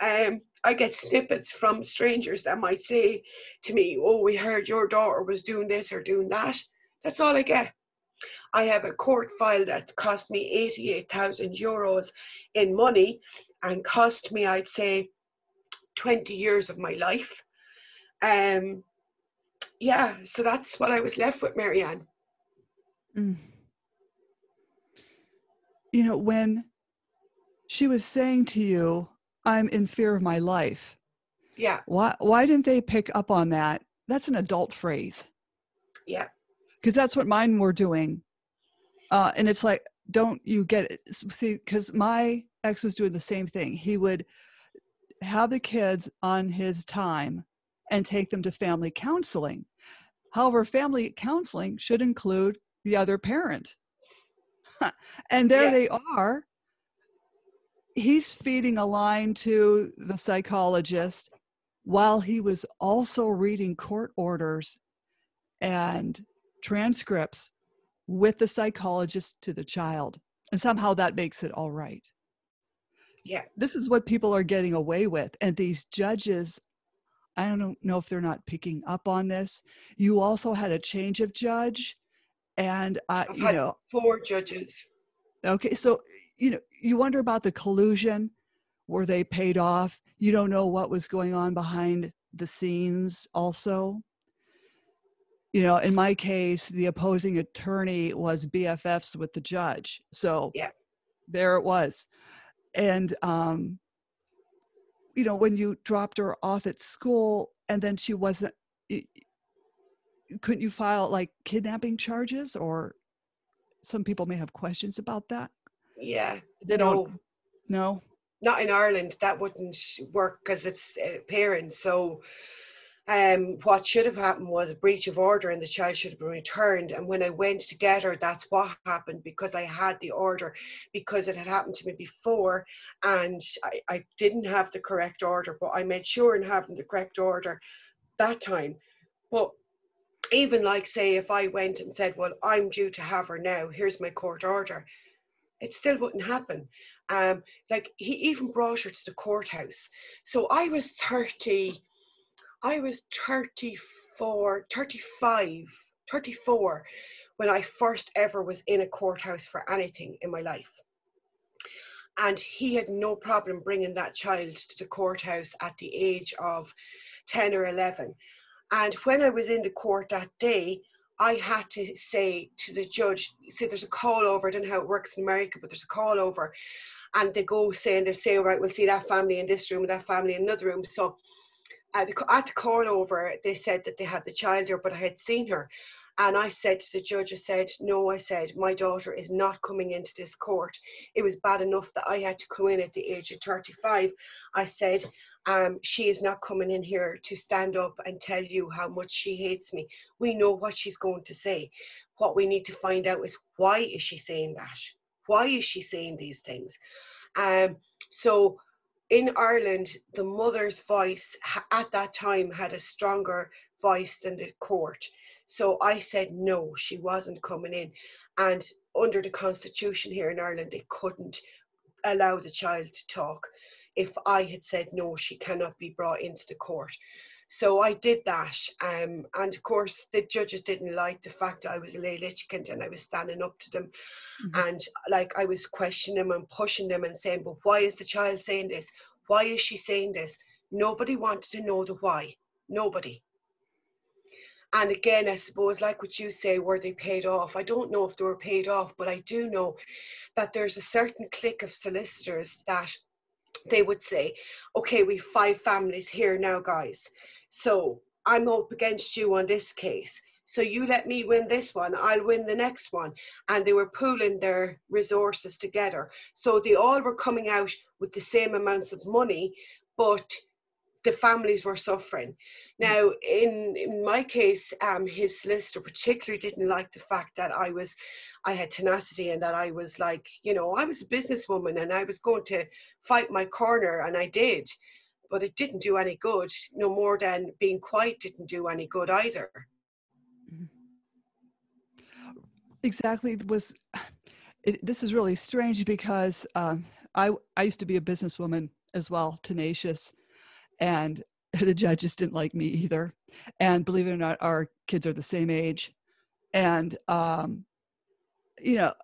Speaker 2: Um, I get snippets from strangers that might say to me, Oh, we heard your daughter was doing this or doing that. That's all I get. I have a court file that cost me 88,000 euros in money and cost me, I'd say, 20 years of my life. Um, yeah, so that's what I was left with, Marianne. Mm.
Speaker 1: You know, when she was saying to you, I'm in fear of my life.
Speaker 2: Yeah.
Speaker 1: Why why didn't they pick up on that? That's an adult phrase.
Speaker 2: Yeah.
Speaker 1: Because that's what mine were doing. Uh, and it's like, don't you get it? See, because my ex was doing the same thing. He would have the kids on his time and take them to family counseling. However, family counseling should include the other parent. and there yeah. they are. He's feeding a line to the psychologist while he was also reading court orders and transcripts with the psychologist to the child. And somehow that makes it all right.
Speaker 2: Yeah.
Speaker 1: This is what people are getting away with. And these judges, I don't know if they're not picking up on this. You also had a change of judge. And, uh, you know,
Speaker 2: four judges.
Speaker 1: Okay. So, you know, you wonder about the collusion. Were they paid off? You don't know what was going on behind the scenes, also you know, in my case, the opposing attorney was BFFs with the judge. So
Speaker 2: yeah.
Speaker 1: there it was. And, um, you know, when you dropped her off at school and then she wasn't, couldn't you file like kidnapping charges or some people may have questions about that?
Speaker 2: Yeah.
Speaker 1: They no. don't. No.
Speaker 2: Not in Ireland. That wouldn't work because it's uh, parents. So, um, what should have happened was a breach of order and the child should have been returned. And when I went to get her, that's what happened because I had the order because it had happened to me before and I, I didn't have the correct order, but I made sure in having the correct order that time. But even like say if I went and said, Well, I'm due to have her now, here's my court order, it still wouldn't happen. Um, like he even brought her to the courthouse. So I was 30 I was 34, 35, 34 when I first ever was in a courthouse for anything in my life. And he had no problem bringing that child to the courthouse at the age of 10 or 11. And when I was in the court that day, I had to say to the judge, say there's a call over, I don't know how it works in America, but there's a call over. And they go saying, they say, right, we'll see that family in this room and that family in another room. So at the, at the call over, they said that they had the child here, but I had seen her. And I said to the judge, I said, no, I said, my daughter is not coming into this court. It was bad enough that I had to come in at the age of 35. I said, um, she is not coming in here to stand up and tell you how much she hates me. We know what she's going to say. What we need to find out is why is she saying that? Why is she saying these things? Um, so in Ireland, the mother's voice at that time had a stronger voice than the court. So I said no, she wasn't coming in. And under the constitution here in Ireland, they couldn't allow the child to talk. If I had said no, she cannot be brought into the court. So I did that. Um, and of course, the judges didn't like the fact that I was a lay litigant and I was standing up to them. Mm-hmm. And like I was questioning them and pushing them and saying, but why is the child saying this? Why is she saying this? Nobody wanted to know the why. Nobody. And again, I suppose, like what you say, were they paid off? I don't know if they were paid off, but I do know that there's a certain clique of solicitors that they would say, okay, we've five families here now, guys. So I'm up against you on this case. So you let me win this one, I'll win the next one. And they were pooling their resources together. So they all were coming out with the same amounts of money, but the families were suffering. Now, in, in my case, um, his solicitor particularly didn't like the fact that I was, I had tenacity and that I was like, you know, I was a businesswoman and I was going to fight my corner, and I did but it didn't do any good, no more than being quiet didn't do any good either. Mm-hmm.
Speaker 1: Exactly. It was it, this is really strange because um, I I used to be a businesswoman as well, tenacious, and the judges didn't like me either. And believe it or not, our kids are the same age, and um, you know,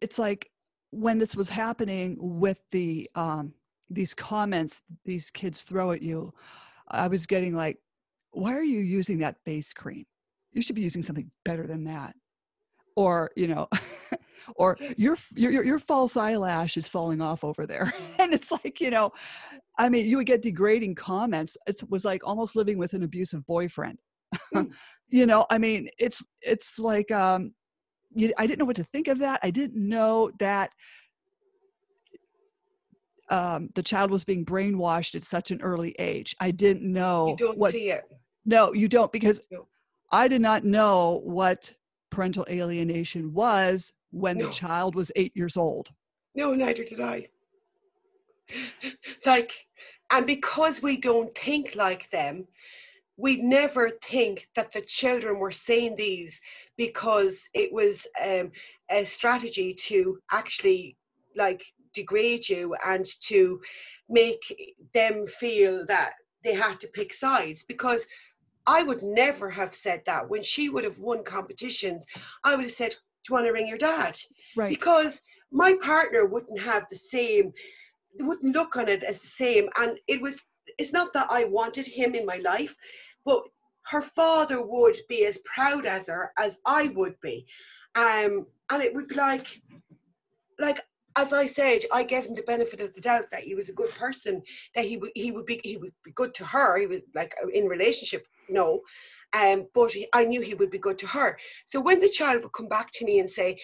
Speaker 1: it's like when this was happening with the um, these comments these kids throw at you, I was getting like, why are you using that face cream? You should be using something better than that. Or, you know, or your, your your false eyelash is falling off over there. and it's like, you know, I mean, you would get degrading comments. It was like almost living with an abusive boyfriend. Mm. you know, I mean, it's it's like um you, I didn't know what to think of that. I didn't know that um, the child was being brainwashed at such an early age. I didn't know
Speaker 2: You don't
Speaker 1: what.
Speaker 2: see it.
Speaker 1: No, you don't, because
Speaker 2: No.
Speaker 1: I did not know what parental alienation was when
Speaker 2: No.
Speaker 1: the child was eight years old.
Speaker 2: No, neither did I. like, and because we don't think like them, we never think that the children were saying these because it was um, a strategy to actually like degrade you and to make them feel that they had to pick sides because I would never have said that when she would have won competitions. I would have said, Do you want to ring your dad?
Speaker 1: Right.
Speaker 2: because my partner wouldn't have the same wouldn't look on it as the same. And it was it's not that i wanted him in my life but her father would be as proud as her as i would be. Um and it would be like like as i said i gave him the benefit of the doubt that he was a good person that he would he would be he would be good to her. He was like in relationship no um but he, i knew he would be good to her. So when the child would come back to me and say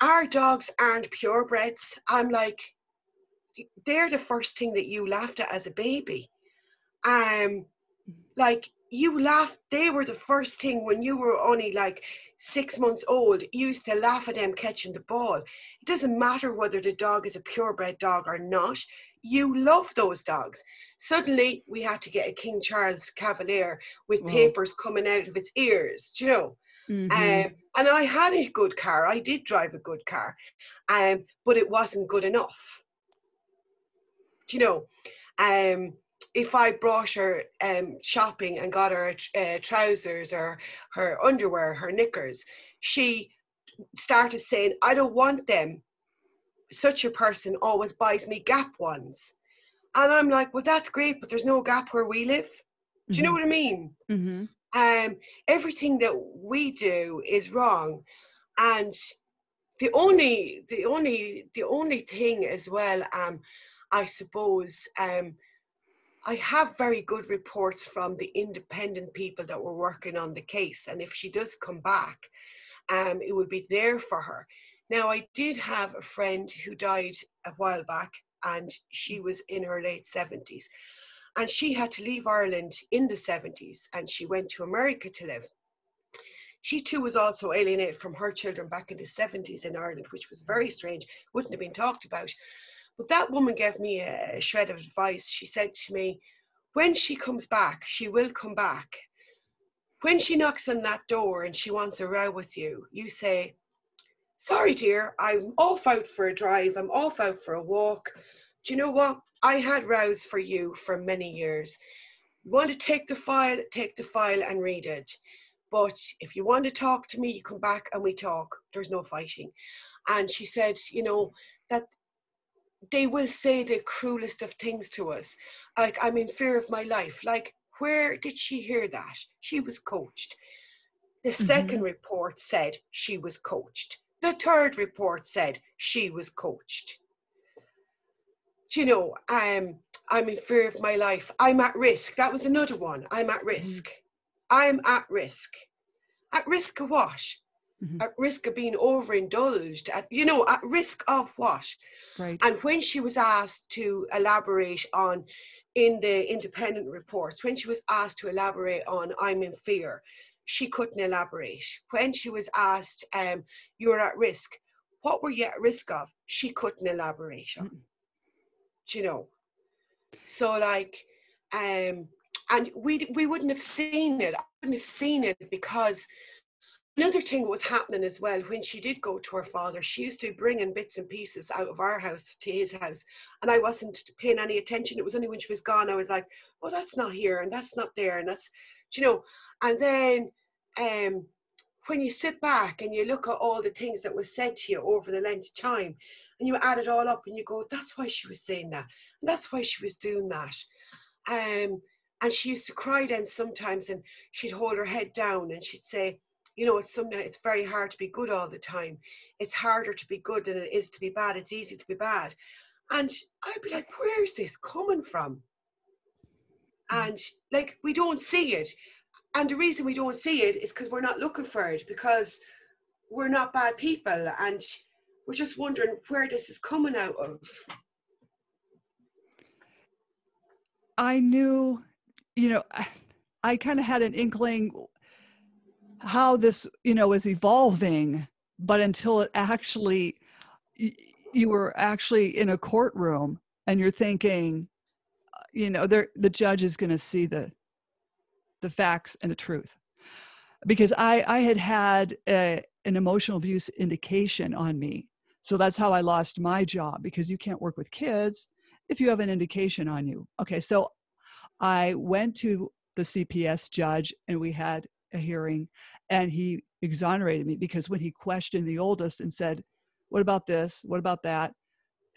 Speaker 2: our dogs aren't purebreds. I'm like, they're the first thing that you laughed at as a baby. Um, like you laughed, they were the first thing when you were only like six months old. You used to laugh at them catching the ball. It doesn't matter whether the dog is a purebred dog or not. You love those dogs. Suddenly, we had to get a King Charles Cavalier with papers coming out of its ears. Do you know?
Speaker 1: Mhm.
Speaker 2: Um, and I had a good car. I did drive a good car, um, but it wasn't good enough. Do you know? Um, if I brought her um, shopping and got her uh, trousers or her underwear, her knickers, she started saying, "I don't want them." Such a person always buys me Gap ones, and I'm like, "Well, that's great, but there's no Gap where we live." Do you know what I mean?
Speaker 1: Mhm.
Speaker 2: um, everything that we do is wrong and the only the only the only thing as well um i suppose um i have very good reports from the independent people that were working on the case and if she does come back um it would be there for her now i did have a friend who died a while back and she was in her late 70s and she had to leave Ireland in the 70s and she went to America to live. She too was also alienated from her children back in the 70s in Ireland, which was very strange, wouldn't have been talked about. But that woman gave me a shred of advice. She said to me, When she comes back, she will come back. When she knocks on that door and she wants a row with you, you say, Sorry, dear, I'm off out for a drive, I'm off out for a walk. Do you know what? I had rows for you for many years. You want to take the file, take the file and read it. But if you want to talk to me, you come back and we talk. There's no fighting. And she said, you know, that they will say the cruelest of things to us. Like, I'm in fear of my life. Like, where did she hear that? She was coached. The 2nd report said she was coached. The third report said she was coached do you know, um, I'm in fear of my life. I'm at risk. That was another one. I'm at risk. I'm at risk. At risk of what?
Speaker 1: Mhm.
Speaker 2: At risk of being overindulged. At you know, at risk of what?
Speaker 1: Right.
Speaker 2: And when she was asked to elaborate on in the independent reports, when she was asked to elaborate on I'm in fear, she couldn't elaborate. When she was asked, um, you're at risk, what were you at risk of? She couldn't elaborate on. Do you know? So like, um, and we we wouldn't have seen it. I wouldn't have seen it because another thing was happening as well when she did go to her father she used to bring in bits and pieces out of our house to his house and i wasn't paying any attention. It was only when she was gone i was like oh that's not here and that's not there and that's you know? And then um when you sit back and you look at all the things that were said to you over the length of time and you add it all up and you go that's why she was saying that and that's why she was doing that um and she used to cry then sometimes and she'd hold her head down and she'd say you know, it's something it's very hard to be good all the time. It's harder to be good than it is to be bad. It's easy to be bad. And I'd be like, where's this coming from? And mm. like we don't see it. And the reason we don't see it is because we're not looking for it, because we're not bad people and we're just wondering where this is coming out of.
Speaker 1: I knew, you know, I, I kind of had an inkling how this, you know, is evolving, but until it actually, you were actually in a courtroom and you're thinking, uh, you know, the judge is going to see the the facts and the truth because I I had had a, an emotional abuse indication on me, so that's how I lost my job because you can't work with kids if you have an indication on you. Okay, so I went to the CPS judge and we had a hearing and he exonerated me because when he questioned the oldest and said, "What about this? What about that?"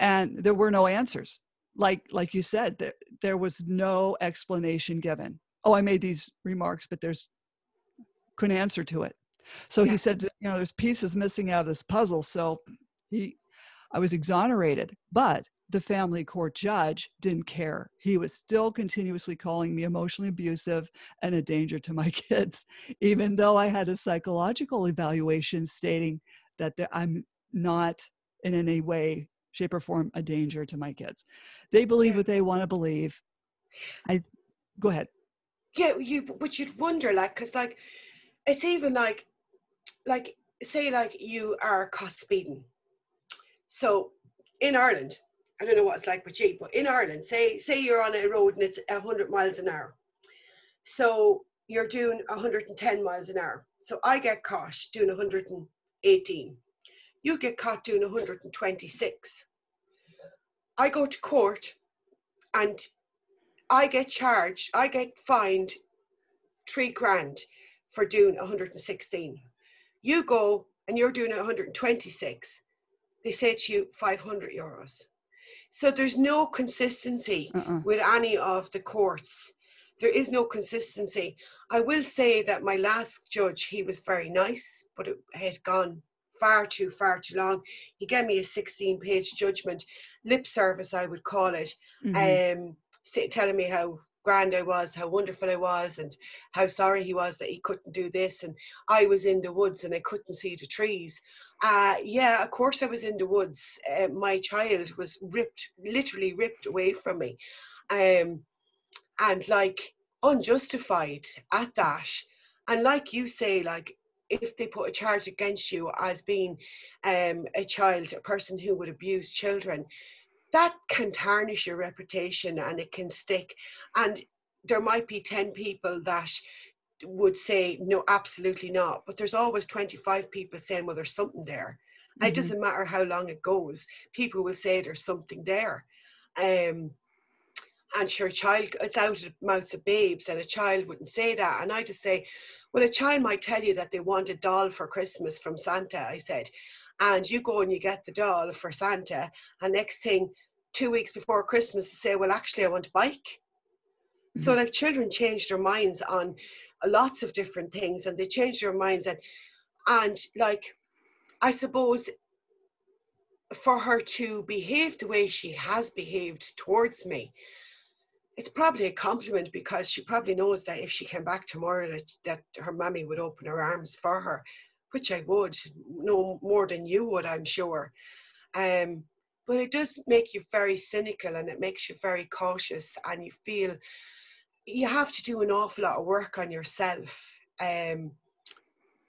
Speaker 1: and there were no answers. Like like you said, there, there was no explanation given. Oh, I made these remarks, but there's couldn't answer to it. So yeah. he said, you know, there's pieces missing out of this puzzle. So he, I was exonerated, but the family court judge didn't care. He was still continuously calling me emotionally abusive and a danger to my kids, even though I had a psychological evaluation stating that I'm not in any way, shape, or form a danger to my kids. They believe what they want to believe. I go ahead.
Speaker 2: Yeah, you but you'd wonder, like, because like it's even like like say like you are caught speeding so in ireland i don't know what it's like with you but in ireland say say you're on a road and it's 100 miles an hour. So you're doing 110 miles an hour. So i get caught doing 118 you get caught doing 126 i go to court and i get charged i get fined three grand for doing 116. You go and you're doing 126, they say to you 500 euros. So there's no consistency uh-uh. with any of the courts. There is no consistency. I will say that my last judge, he was very nice, but it had gone far too, far too long. He gave me a 16 page judgment, lip service, I would call it, mm-hmm. um, telling me how grand I was, how wonderful I was, and how sorry he was that he couldn't do this. And I was in the woods and I couldn't see the trees. Uh, yeah, of course I was in the woods. Uh, my child was ripped, literally ripped away from me. Um, and like unjustified at that. And like you say, like if they put a charge against you as being um, a child, a person who would abuse children, that can tarnish your reputation and it can stick. And there might be 10 people that would say, no, absolutely not. But there's always 25 people saying, well, there's something there. Mm-hmm. It doesn't matter how long it goes, people will say there's something there. Um, and sure, child, it's out of the mouths of babes, and a child wouldn't say that. And I just say, well, a child might tell you that they want a doll for Christmas from Santa, I said and you go and you get the doll for Santa, and next thing, two weeks before Christmas, to say, well, actually, I want a bike. Mm-hmm. So, like, children change their minds on lots of different things, and they change their minds, and and like, I suppose for her to behave the way she has behaved towards me, it's probably a compliment because she probably knows that if she came back tomorrow, that, that her mommy would open her arms for her which I would, no more than you would, I'm sure. Um, but it does make you very cynical and it makes you very cautious, and you feel you have to do an awful lot of work on yourself um,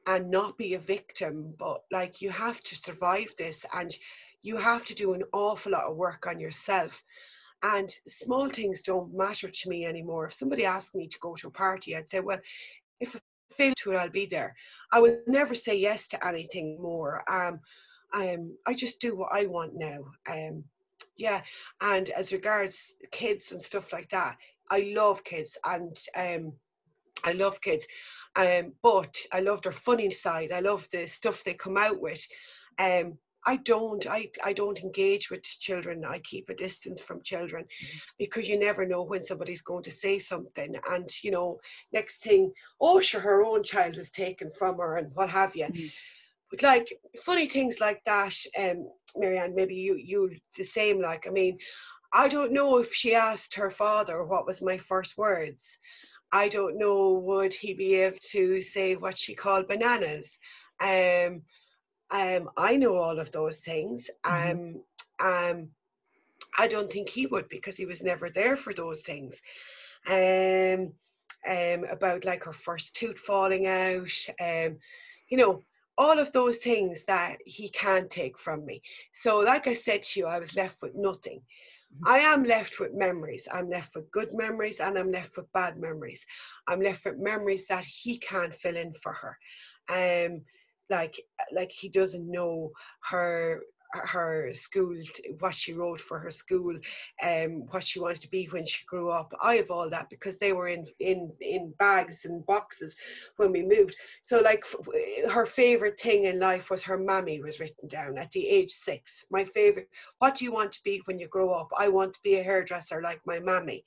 Speaker 2: and not be a victim. But like you have to survive this, and you have to do an awful lot of work on yourself. And small things don't matter to me anymore. If somebody asked me to go to a party, I'd say, well, if I fail to it, I'll be there. I would never say yes to anything more. Um, um, I just do what I want now. Um, yeah, and as regards kids and stuff like that, I love kids and um, I love kids. Um, but I love their funny side. I love the stuff they come out with. Um, I don't I, I don't engage with children. I keep a distance from children mm-hmm. because you never know when somebody's going to say something. And you know, next thing, oh sure, her own child was taken from her and what have you. Mm-hmm. But like funny things like that, um, Marianne, maybe you you the same. Like I mean, I don't know if she asked her father what was my first words. I don't know would he be able to say what she called bananas. Um, um, I know all of those things. Mm-hmm. Um, um, I don't think he would because he was never there for those things. Um, um, about like her first tooth falling out, um, you know, all of those things that he can't take from me. So, like I said to you, I was left with nothing. I am left with memories. I'm left with good memories and I'm left with bad memories. I'm left with memories that he can't fill in for her. Um, like like he doesn't know her her school, what she wrote for her school, um, what she wanted to be when she grew up. I have all that because they were in in in bags and boxes when we moved. So like her favorite thing in life was her mammy was written down at the age six. My favorite. What do you want to be when you grow up? I want to be a hairdresser like my mammy.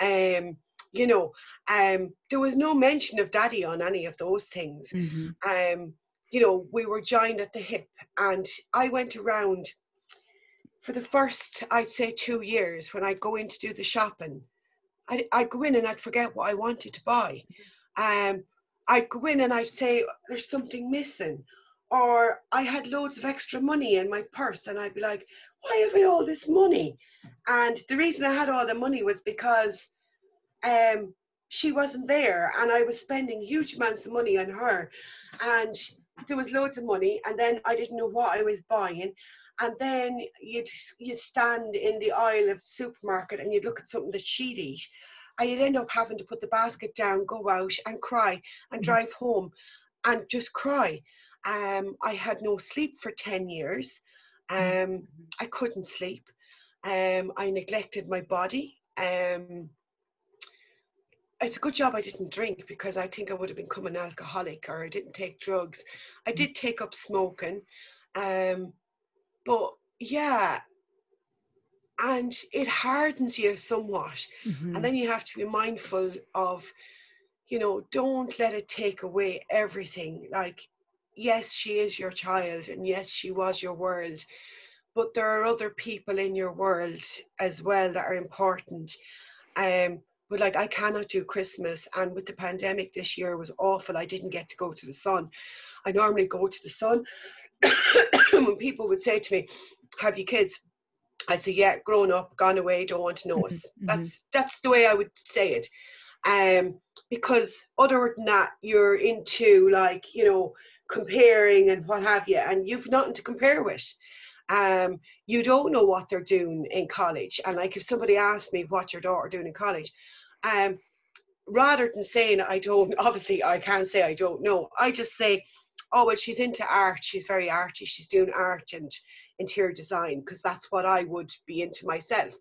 Speaker 2: Um, you know, um, there was no mention of daddy on any of those things. Mm-hmm. Um, you know, we were joined at the hip, and I went around for the first, I'd say, two years when I'd go in to do the shopping. I'd, I'd go in and I'd forget what I wanted to buy. Um, I'd go in and I'd say, There's something missing. Or I had loads of extra money in my purse, and I'd be like, Why have I all this money? And the reason I had all the money was because um, she wasn't there, and I was spending huge amounts of money on her. And there was loads of money and then I didn't know what I was buying. And then you'd you'd stand in the aisle of the supermarket and you'd look at something that she'd eat. And you'd end up having to put the basket down, go out and cry and mm. drive home and just cry. Um, I had no sleep for 10 years. Mm. Um, I couldn't sleep. Um, I neglected my body. Um, it's a good job I didn't drink because I think I would have become an alcoholic or I didn't take drugs. I did take up smoking. Um, but yeah, and it hardens you somewhat. Mm-hmm. And then you have to be mindful of, you know, don't let it take away everything. Like, yes, she is your child, and yes, she was your world, but there are other people in your world as well that are important. Um, but like I cannot do Christmas. And with the pandemic this year was awful. I didn't get to go to the sun. I normally go to the sun. when people would say to me, Have you kids? I'd say, Yeah, grown up, gone away, don't want to know us. Mm-hmm. That's that's the way I would say it. Um, because other than that, you're into like, you know, comparing and what have you, and you've nothing to compare with. Um, you don't know what they're doing in college. And like if somebody asked me what your daughter doing in college, um, rather than saying I don't, obviously I can't say I don't know. I just say, oh well, she's into art. She's very arty. She's doing art and interior design because that's what I would be into myself.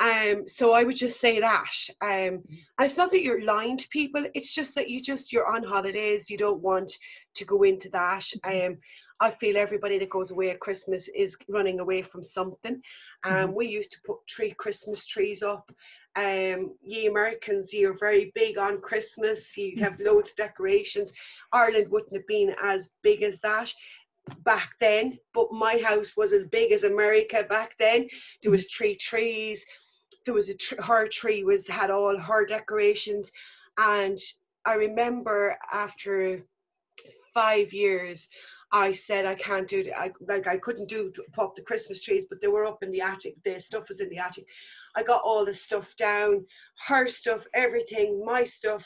Speaker 2: Um, so I would just say that. Um, and it's not that you're lying to people. It's just that you just you're on holidays. You don't want to go into that. Mm-hmm. Um, I feel everybody that goes away at Christmas is running away from something. Um, mm-hmm. We used to put tree Christmas trees up um, ye Americans, you're very big on Christmas. You mm. have loads of decorations. Ireland wouldn't have been as big as that back then, but my house was as big as America back then. There was mm. three trees. There was a tr- her tree was had all her decorations, and I remember after five years, I said I can't do it. I like I couldn't do pop the Christmas trees, but they were up in the attic. The stuff was in the attic. I got all the stuff down, her stuff, everything, my stuff,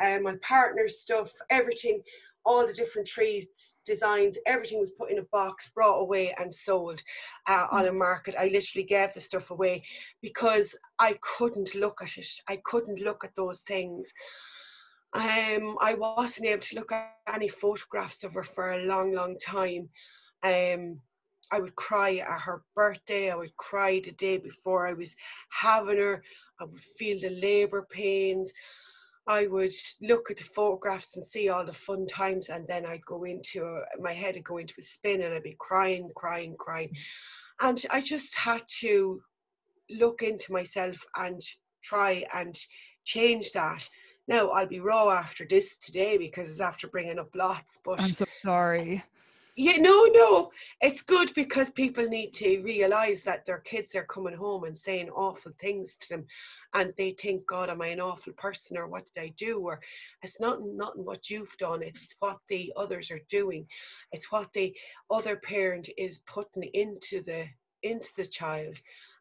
Speaker 2: um, my partner's stuff, everything, all the different trees, designs, everything was put in a box, brought away and sold uh, on a mm. market. I literally gave the stuff away because I couldn't look at it. I couldn't look at those things. Um, I wasn't able to look at any photographs of her for a long, long time. Um, I would cry at her birthday. I would cry the day before I was having her. I would feel the labour pains. I would look at the photographs and see all the fun times, and then I'd go into a, my head would go into a spin, and I'd be crying, crying, crying, and I just had to look into myself and try and change that. Now I'll be raw after this today because it's after bringing up lots, but
Speaker 1: I'm so sorry.
Speaker 2: Yeah no no. It's good because people need to realize that their kids are coming home and saying awful things to them and they think god am i an awful person or what did i do? Or it's not not what you've done it's what the others are doing. It's what the other parent is putting into the into the child.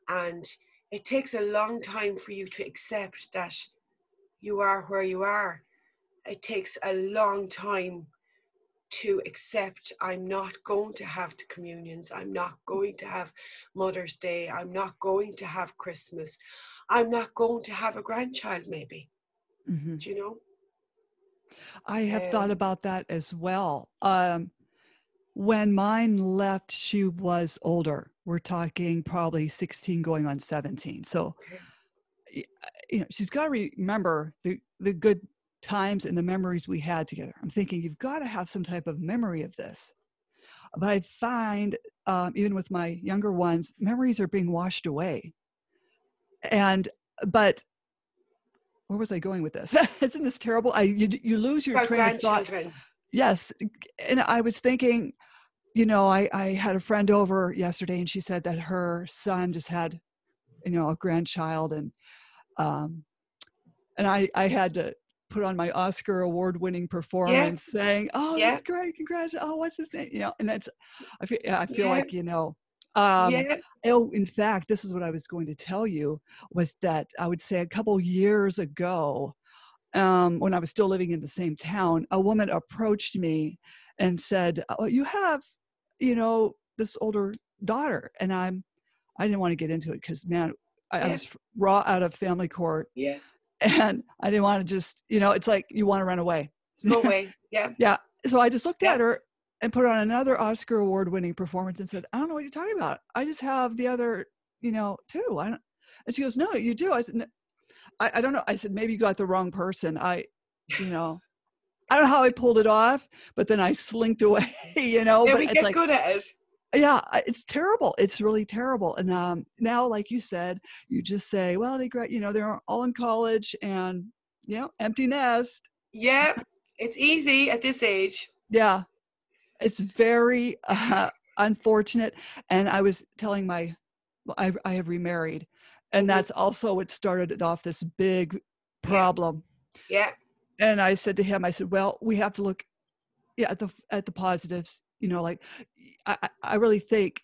Speaker 2: And it takes a long time for you to accept that you are where you are it takes a long time to accept I'm not going to have the communions, I'm not going to have Mother's Day, I'm not going to have Christmas, I'm not going to have a grandchild, maybe. Mm-hmm. Do you know?
Speaker 1: I have um, thought about that as well. Um, when mine left, she was older. We're talking probably 16 going on 17. So, okay. You know, she's got to remember the, the good times and the memories we had together. I'm thinking you've got to have some type of memory of this. But I find, um, even with my younger ones, memories are being washed away. And, but where was I going with this? Isn't this terrible? I you, you lose your train of thought. Yes, and I was thinking, you know, I I had a friend over yesterday, and she said that her son just had, you know, a grandchild, and um, and I I had to put on my Oscar award winning performance yeah. saying, Oh, yeah. that's great. Congrats. Oh, what's his name? You know, and that's, I feel, I feel yeah. like, you know, um, yeah. oh, in fact, this is what I was going to tell you was that I would say a couple years ago, um, when I was still living in the same town, a woman approached me and said, "Oh, you have, you know, this older daughter," and I'm, I didn't want to get into it because man, I, yeah. I, was raw out of family court.
Speaker 2: Yeah
Speaker 1: and I didn't want to just, you know, it's like you want to run away.
Speaker 2: Go away. Yeah.
Speaker 1: yeah. So I just looked yeah. at her and put on another Oscar award winning performance and said, I don't know what you're talking about. I just have the other, you know, two. I don't, and she goes, No, you do. I said, no. I, I don't know. I said, maybe you got the wrong person. I, you know, I don't know how I pulled it off, but then I slinked away, you know.
Speaker 2: Yeah,
Speaker 1: but
Speaker 2: we get like, good at it
Speaker 1: yeah it's terrible it's really terrible and um, now like you said you just say well they you know they're all in college and you know empty nest
Speaker 2: yeah it's easy at this age
Speaker 1: yeah it's very uh, unfortunate and i was telling my I, I have remarried and mm-hmm. that's also what started it off this big problem
Speaker 2: yeah.
Speaker 1: yeah and i said to him i said well we have to look yeah at the at the positives you know like i i really think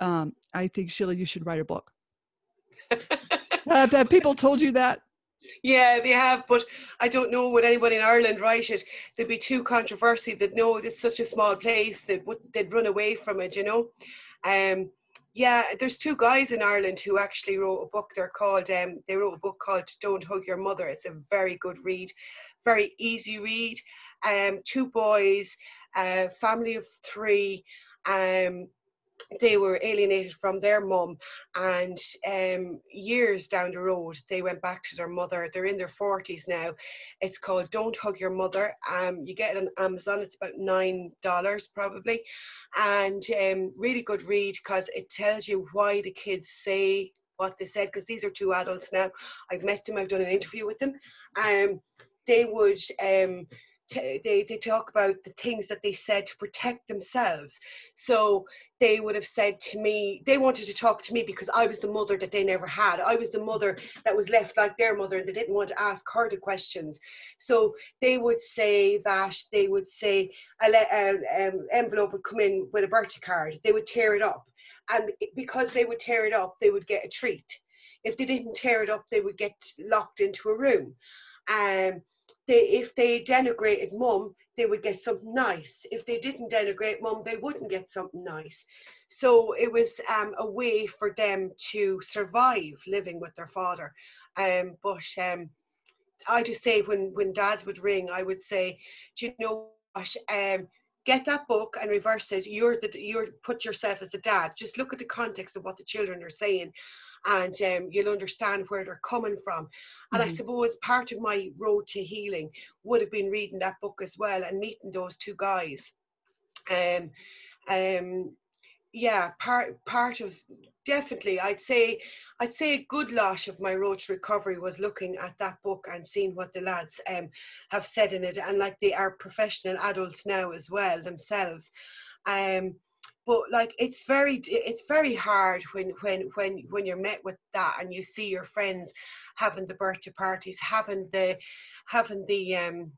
Speaker 1: um i think sheila you should write a book have, have people told you that
Speaker 2: yeah, they have, but I don't know would anybody in Ireland write it. There'd be too controversy that no, it's such a small place that would they'd run away from it, you know. Um, yeah, there's two guys in Ireland who actually wrote a book. They're called um, they wrote a book called Don't Hug Your Mother. It's a very good read, very easy read. Um, two boys, a family of three. Um, they were alienated from their mum, and um, years down the road, they went back to their mother. They're in their 40s now. It's called Don't Hug Your Mother. Um, you get it on Amazon, it's about $9 probably. And um, really good read because it tells you why the kids say what they said, because these are two adults now. I've met them, I've done an interview with them. Um, they would um, they, they talk about the things that they said to protect themselves. So they would have said to me, they wanted to talk to me because I was the mother that they never had. I was the mother that was left like their mother and they didn't want to ask her the questions. So they would say that they would say an um, envelope would come in with a birthday card. They would tear it up. And because they would tear it up, they would get a treat. If they didn't tear it up, they would get locked into a room. Um, they if they denigrated mum, they would get something nice. If they didn't denigrate mum, they wouldn't get something nice. So it was um, a way for them to survive living with their father. Um, but um, I just say when when dads would ring, I would say, do you know what? Um, get that book and reverse it. You're the you're put yourself as the dad. Just look at the context of what the children are saying, and um, you'll understand where they're coming from. And mm-hmm. I suppose part of my road to healing would have been reading that book as well and meeting those two guys. Um, um, yeah, part part of definitely, I'd say, I'd say a good lot of my road to recovery was looking at that book and seeing what the lads um, have said in it, and like they are professional adults now as well themselves. Um, but like it's very it's very hard when when when when you're met with that and you see your friends having the birthday parties having the having the um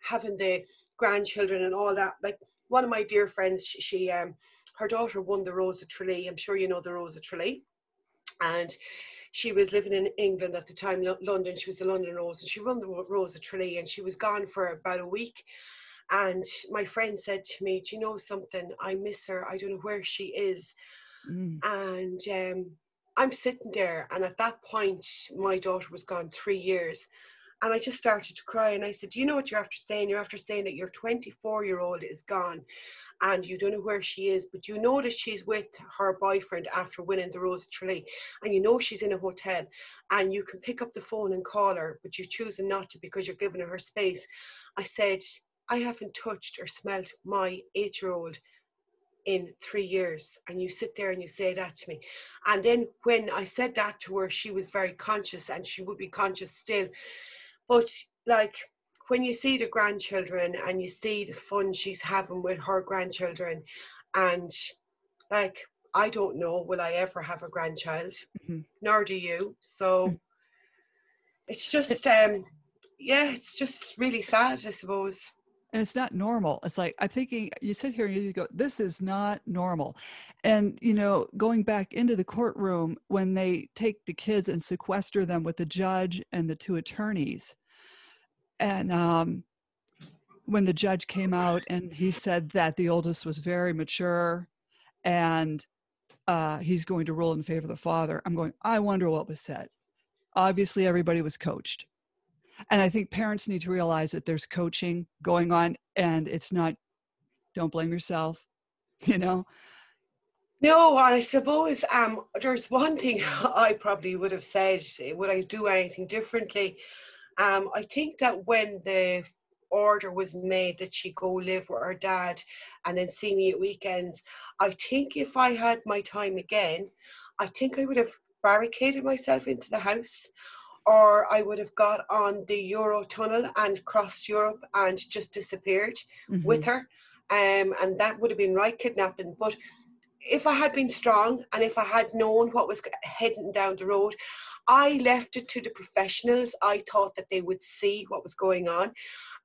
Speaker 2: having the grandchildren and all that like one of my dear friends she, she um her daughter won the rose of tralee i'm sure you know the rose of tralee and she was living in England at the time, London. She was the London Rose, and she won the Rose of Tralee, and she was gone for about a week. And my friend said to me, "Do you know something? I miss her. I don't know where she is." Mm. And um, I'm sitting there, and at that point, my daughter was gone three years. And I just started to cry. And I said, Do you know what you're after saying? You're after saying that your 24 year old is gone and you don't know where she is, but you know that she's with her boyfriend after winning the Rose Tralee, and you know she's in a hotel, and you can pick up the phone and call her, but you're choosing not to because you're giving her space. I said, I haven't touched or smelt my eight year old in three years and you sit there and you say that to me. And then when i said that to her she was very conscious and she would be conscious still. But like when you see the grandchildren and you see the fun she's having with her grandchildren and like i don't know will i ever have a grandchild? Mm-hmm. nor do you. So mm. it's just um yeah it's just really sad i suppose
Speaker 1: and it's not normal it's like i'm thinking you sit here and you go this is not normal and you know going back into the courtroom when they take the kids and sequester them with the judge and the two attorneys and um, when the judge came out and he said that the oldest was very mature and uh, he's going to rule in favor of the father, I'm going, I wonder what was said. Obviously, everybody was coached. And I think parents need to realize that there's coaching going on and it's not, don't blame yourself, you know?
Speaker 2: No, I suppose um, there's one thing I probably would have said, would I do anything differently? Um, I think that when the order was made that she go live with her dad and then see me at weekends, I think if I had my time again, I think I would have barricaded myself into the house or I would have got on the Euro tunnel and crossed Europe and just disappeared mm-hmm. with her. Um, and that would have been right kidnapping. But if I had been strong and if I had known what was heading down the road, I left it to the professionals. I thought that they would see what was going on.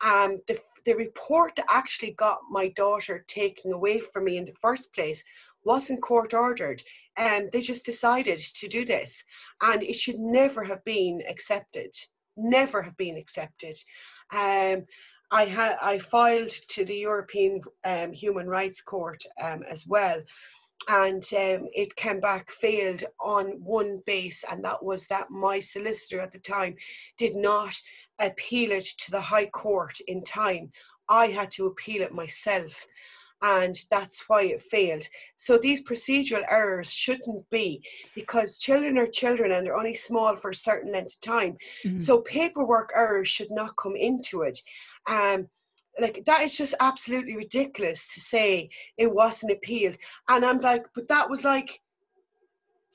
Speaker 2: Um, the, the report that actually got my daughter taken away from me in the first place wasn't court ordered. Um, they just decided to do this. And it should never have been accepted. Never have been accepted. Um, I had I filed to the European um, Human Rights Court um, as well, and um, it came back failed on one base, and that was that my solicitor at the time did not appeal it to the High Court in time. I had to appeal it myself, and that's why it failed. So these procedural errors shouldn't be because children are children and they're only small for a certain length of time. Mm-hmm. So paperwork errors should not come into it. Um, like that is just absolutely ridiculous to say it wasn't appealed and i'm like but that was like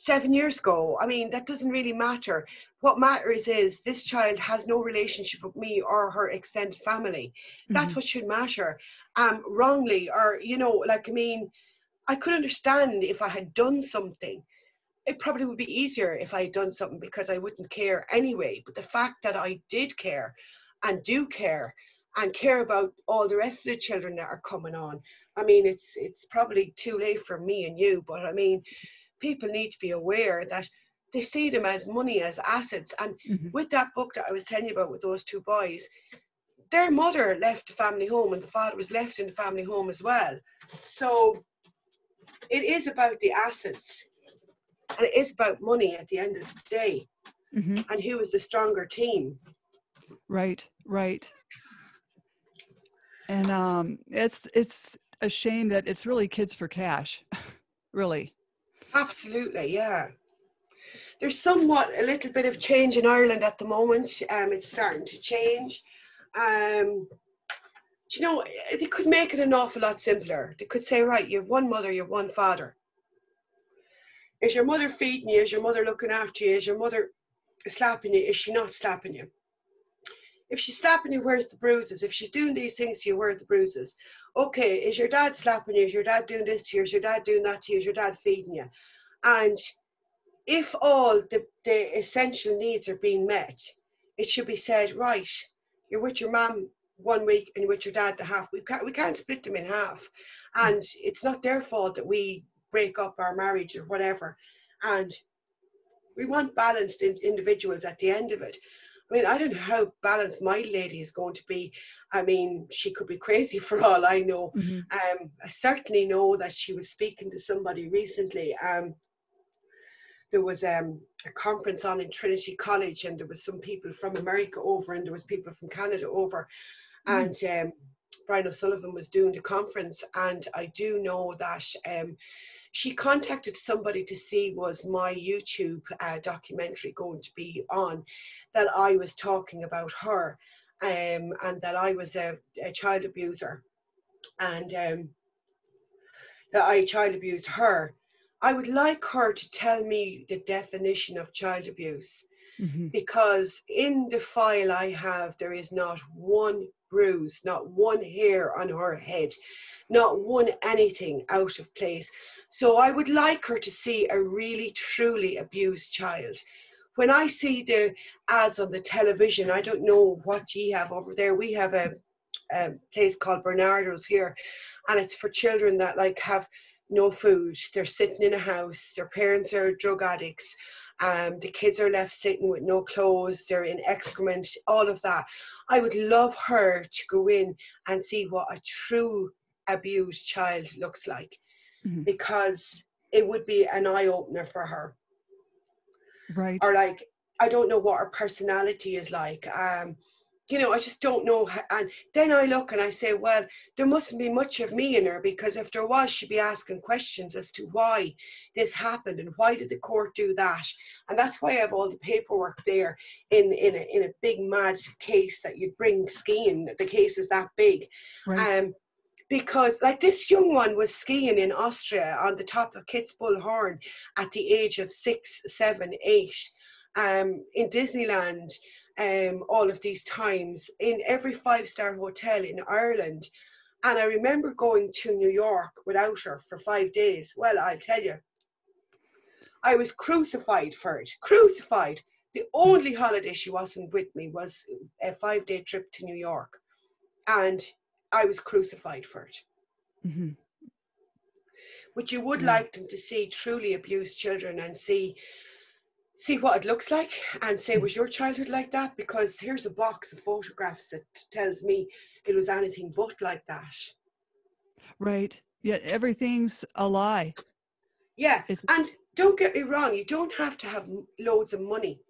Speaker 2: seven years ago i mean that doesn't really matter what matters is this child has no relationship with me or her extended family that's mm-hmm. what should matter um wrongly or you know like i mean i could understand if i had done something it probably would be easier if i had done something because i wouldn't care anyway but the fact that i did care and do care and care about all the rest of the children that are coming on. I mean, it's it's probably too late for me and you, but I mean, people need to be aware that they see them as money, as assets. And mm-hmm. with that book that I was telling you about with those two boys, their mother left the family home and the father was left in the family home as well. So it is about the assets and it is about money at the end of the day. Mm-hmm. And who is the stronger team?
Speaker 1: Right, right and um, it's it's a shame that it's really kids for cash, really.
Speaker 2: Absolutely, yeah. There's somewhat a little bit of change in Ireland at the moment. Um, it's starting to change. Um, you know, they could make it an awful lot simpler. They could say, right, you have one mother, you have one father. Is your mother feeding you? Is your mother looking after you? Is your mother slapping you? Is she not slapping you? If she's slapping you, where's the bruises? If she's doing these things to you, where are the bruises? Okay, is your dad slapping you? Is your dad doing this to you? Is your dad doing that to you? Is your dad feeding you? And if all the, the essential needs are being met, it should be said, right, you're with your mum one week and with your dad the half. We can't, we can't split them in half. And it's not their fault that we break up our marriage or whatever. And we want balanced in, individuals at the end of it. I mean, I don't know how balanced my lady is going to be. I mean, she could be crazy for all I know. Mm-hmm. Um, I certainly know that she was speaking to somebody recently. Um, there was um, a conference on in Trinity College, and there was some people from America over, and there was people from Canada over, mm-hmm. and um, Brian O'Sullivan was doing the conference, and I do know that um, she contacted somebody to see was my YouTube uh, documentary going to be on, that I was talking about her, um, and that I was a, a child abuser, and um, that I child abused her. I would like her to tell me the definition of child abuse. Mm-hmm. Because in the file I have, there is not one bruise, not one hair on her head, not one anything out of place. So I would like her to see a really, truly abused child. When I see the ads on the television, I don't know what ye have over there. We have a, a place called Barnardo's here, and it's for children that like have no food. They're sitting in a house. Their parents are drug addicts. Um, the kids are left sitting with no clothes. They're in excrement. All of that. I would love her to go in and see what a true abused child looks like mm-hmm. because it would be an eye opener for her.
Speaker 1: Right.
Speaker 2: Or like, I don't know what her personality is like. Um, you know, I just don't know. And then I look and I say, well, there mustn't be much of me in her because if there was, she'd be asking questions as to why this happened and why did the court do that. And that's why I have all the paperwork there in in a, in a big mad case that you'd bring skiing. The case is that big. Right. Um, because like this young one was skiing in Austria on the top of Kitzbühel Horn at the age of six, seven, eight, um, in Disneyland um, all of these times in every five star hotel in Ireland. And I remember going to New York without her for five days. Well, I'll tell you, I was crucified for it. Crucified. The only holiday she wasn't with me was a five day trip to New York. And I was crucified for it. Mm-hmm. But you would like them to see truly abused children and see see what it looks like and say, was your childhood like that? Because here's a box of photographs that tells me it was anything but like that.
Speaker 1: Right. Yet everything's a lie.
Speaker 2: Yeah. It's- and don't get me wrong, you don't have to have loads of money.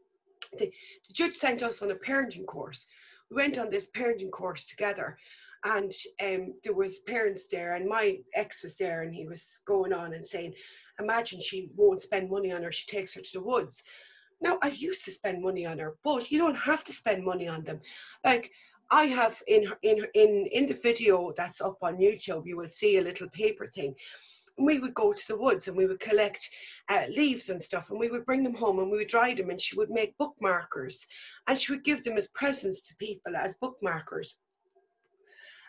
Speaker 2: The, the judge sent us on a parenting course. We went on this parenting course together and um, there was parents there and my ex was there and he was going on and saying imagine she won't spend money on her, she takes her to the woods. Now, I used to spend money on her, but you don't have to spend money on them. Like, I have in in in in the video that's up on YouTube, you will see a little paper thing. We would go to the woods and we would collect uh, leaves and stuff, and we would bring them home and we would dry them, and she would make bookmarkers, and she would give them as presents to people as bookmarkers.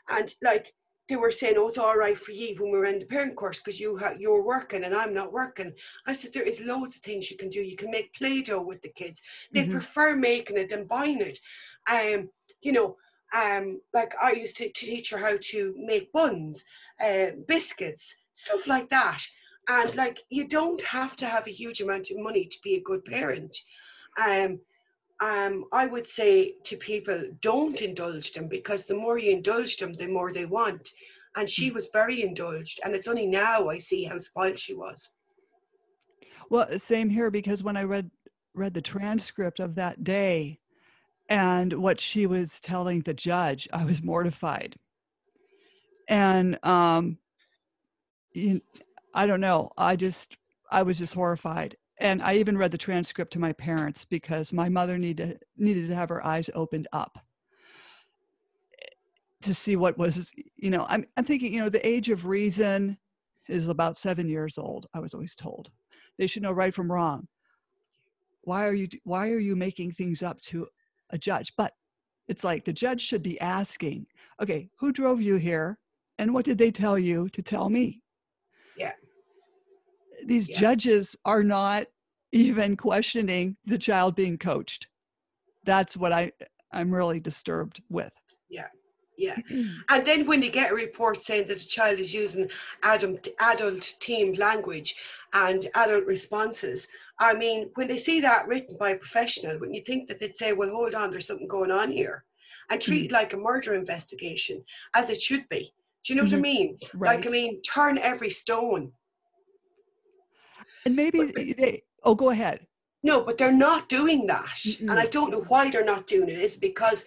Speaker 2: And like they were saying, "Oh, it's all right for you when we were in the parent course because you ha- you're working and I'm not working." I said, "There is loads of things you can do. You can make Play-Doh with the kids. They mm-hmm. prefer making it than buying it. Um, you know, um, like I used to, to teach her how to make buns, uh, biscuits, stuff like that. And like, you don't have to have a huge amount of money to be a good parent. Um, um, I would say to people, don't indulge them because the more you indulge them, the more they want. And she was very indulged, and it's only now I see how spoiled she was.
Speaker 1: Well, same here because when I read read the transcript of that day and what she was telling the judge, I was mortified. And um, you, I don't know, I just I was just horrified and I even read the transcript to my parents because my mother needed needed to have her eyes opened up to see what was you know I'm I'm thinking you know the age of reason is about 7 years old I was always told. They should know right from wrong. Why are you why are you making things up to a judge? But it's like the judge should be asking okay who drove you here and what did they tell you to tell me?
Speaker 2: Yeah.
Speaker 1: These yeah. judges are not even questioning the child being coached. That's what I I'm really disturbed with.
Speaker 2: Yeah. yeah. And then when they get a report saying that the child is using adult, adult team language and adult responses, I mean, when they see that written by a professional, when you think that they'd say, well, hold on, there's something going on here, and treat it mm. like a murder investigation, as it should be. Do you know mm-hmm. what I mm-hmm. mean? Right. Like, I mean, turn every stone.
Speaker 1: And maybe but, they, oh, go ahead.
Speaker 2: No, but they're not doing that. Mm-mm. And I don't know why they're not doing it. Is because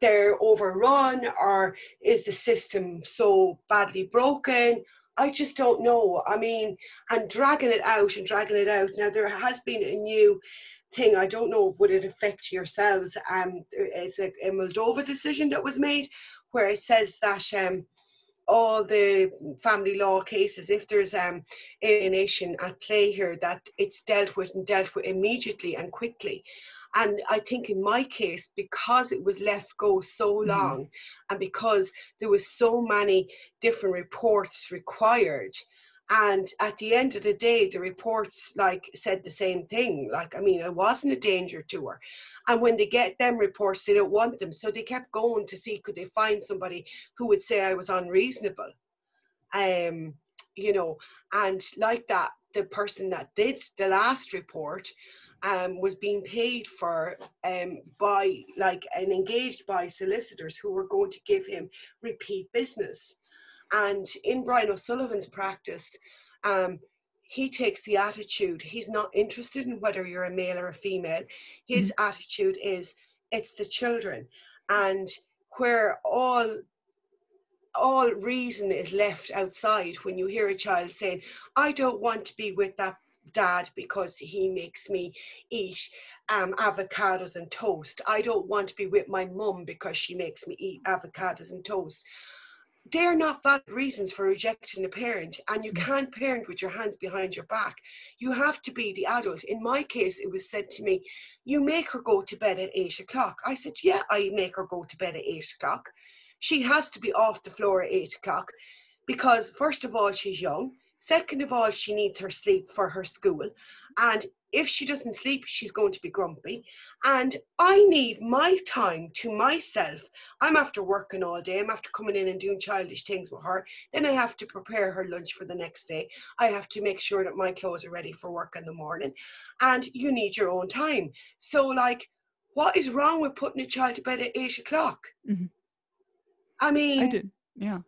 Speaker 2: they're overrun or is the system so badly broken? I just don't know. I mean, and dragging it out and dragging it out. Now, there has been a new thing. I don't know, would it affect yourselves? Um, it's a, a Moldova decision that was made where it says that um, all the family law cases, if there's um, alienation at play here, that it's dealt with and dealt with immediately and quickly. And I think in my case, because it was left go so mm-hmm. long mm. and because there was so many different reports required, and at the end of the day, the reports like said the same thing. Like, I mean, I wasn't a danger to her. And when they get them reports, they don't want them. So they kept going to see could they find somebody who would say I was unreasonable. Um, you know, and like that, the person that did the last report um, was being paid for um, by like and engaged by solicitors who were going to give him repeat business. And in Brian O'Sullivan's practice, um, he takes the attitude he's not interested in whether you're a male or a female. His mm-hmm. attitude is it's the children, and where all all reason is left outside when you hear a child saying, "I don't want to be with that dad because he makes me eat um, avocados and toast. I don't want to be with my mum because she makes me eat avocados and toast. They're not valid reasons for rejecting a parent, and you mm. can't parent with your hands behind your back. You have to be the adult. In my case, it was said to me, You make her go to bed at eight o'clock. I said, Yeah, I make her go to bed at eight o'clock. She has to be off the floor at eight o'clock because, first of all, she's young Second of all, she needs her sleep for her school. And if she doesn't sleep, she's going to be grumpy. And I need my time to myself. I'm after working all day. I'm after coming in and doing childish things with her. Then I have to prepare her lunch for the next day. I have to make sure that my clothes are ready for work in the morning. And you need your own time. So, like, what is wrong with putting a child to bed at eight o'clock? Mm-hmm. I mean,
Speaker 1: I did. Yeah.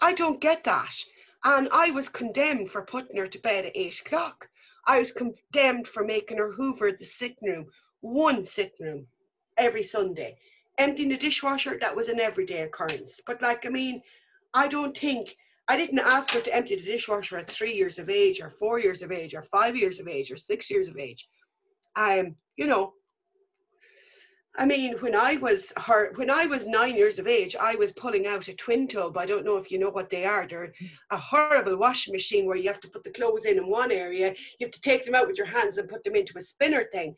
Speaker 2: I don't get that. And I was condemned for putting her to bed at eight o'clock. I was condemned for making her hoover the sitting room, one sitting room, every Sunday. Emptying the dishwasher, that was an everyday occurrence. But like, I mean, I don't think I didn't ask her to empty the dishwasher at three years of age, or four years of age, or five years of age, or six years of age. Um, you know, I mean, when I was her, when I was nine years of age, I was pulling out a twin tub. I don't know if you know what they are. They're a horrible washing machine where you have to put the clothes in in one area, you have to take them out with your hands and put them into a spinner thing.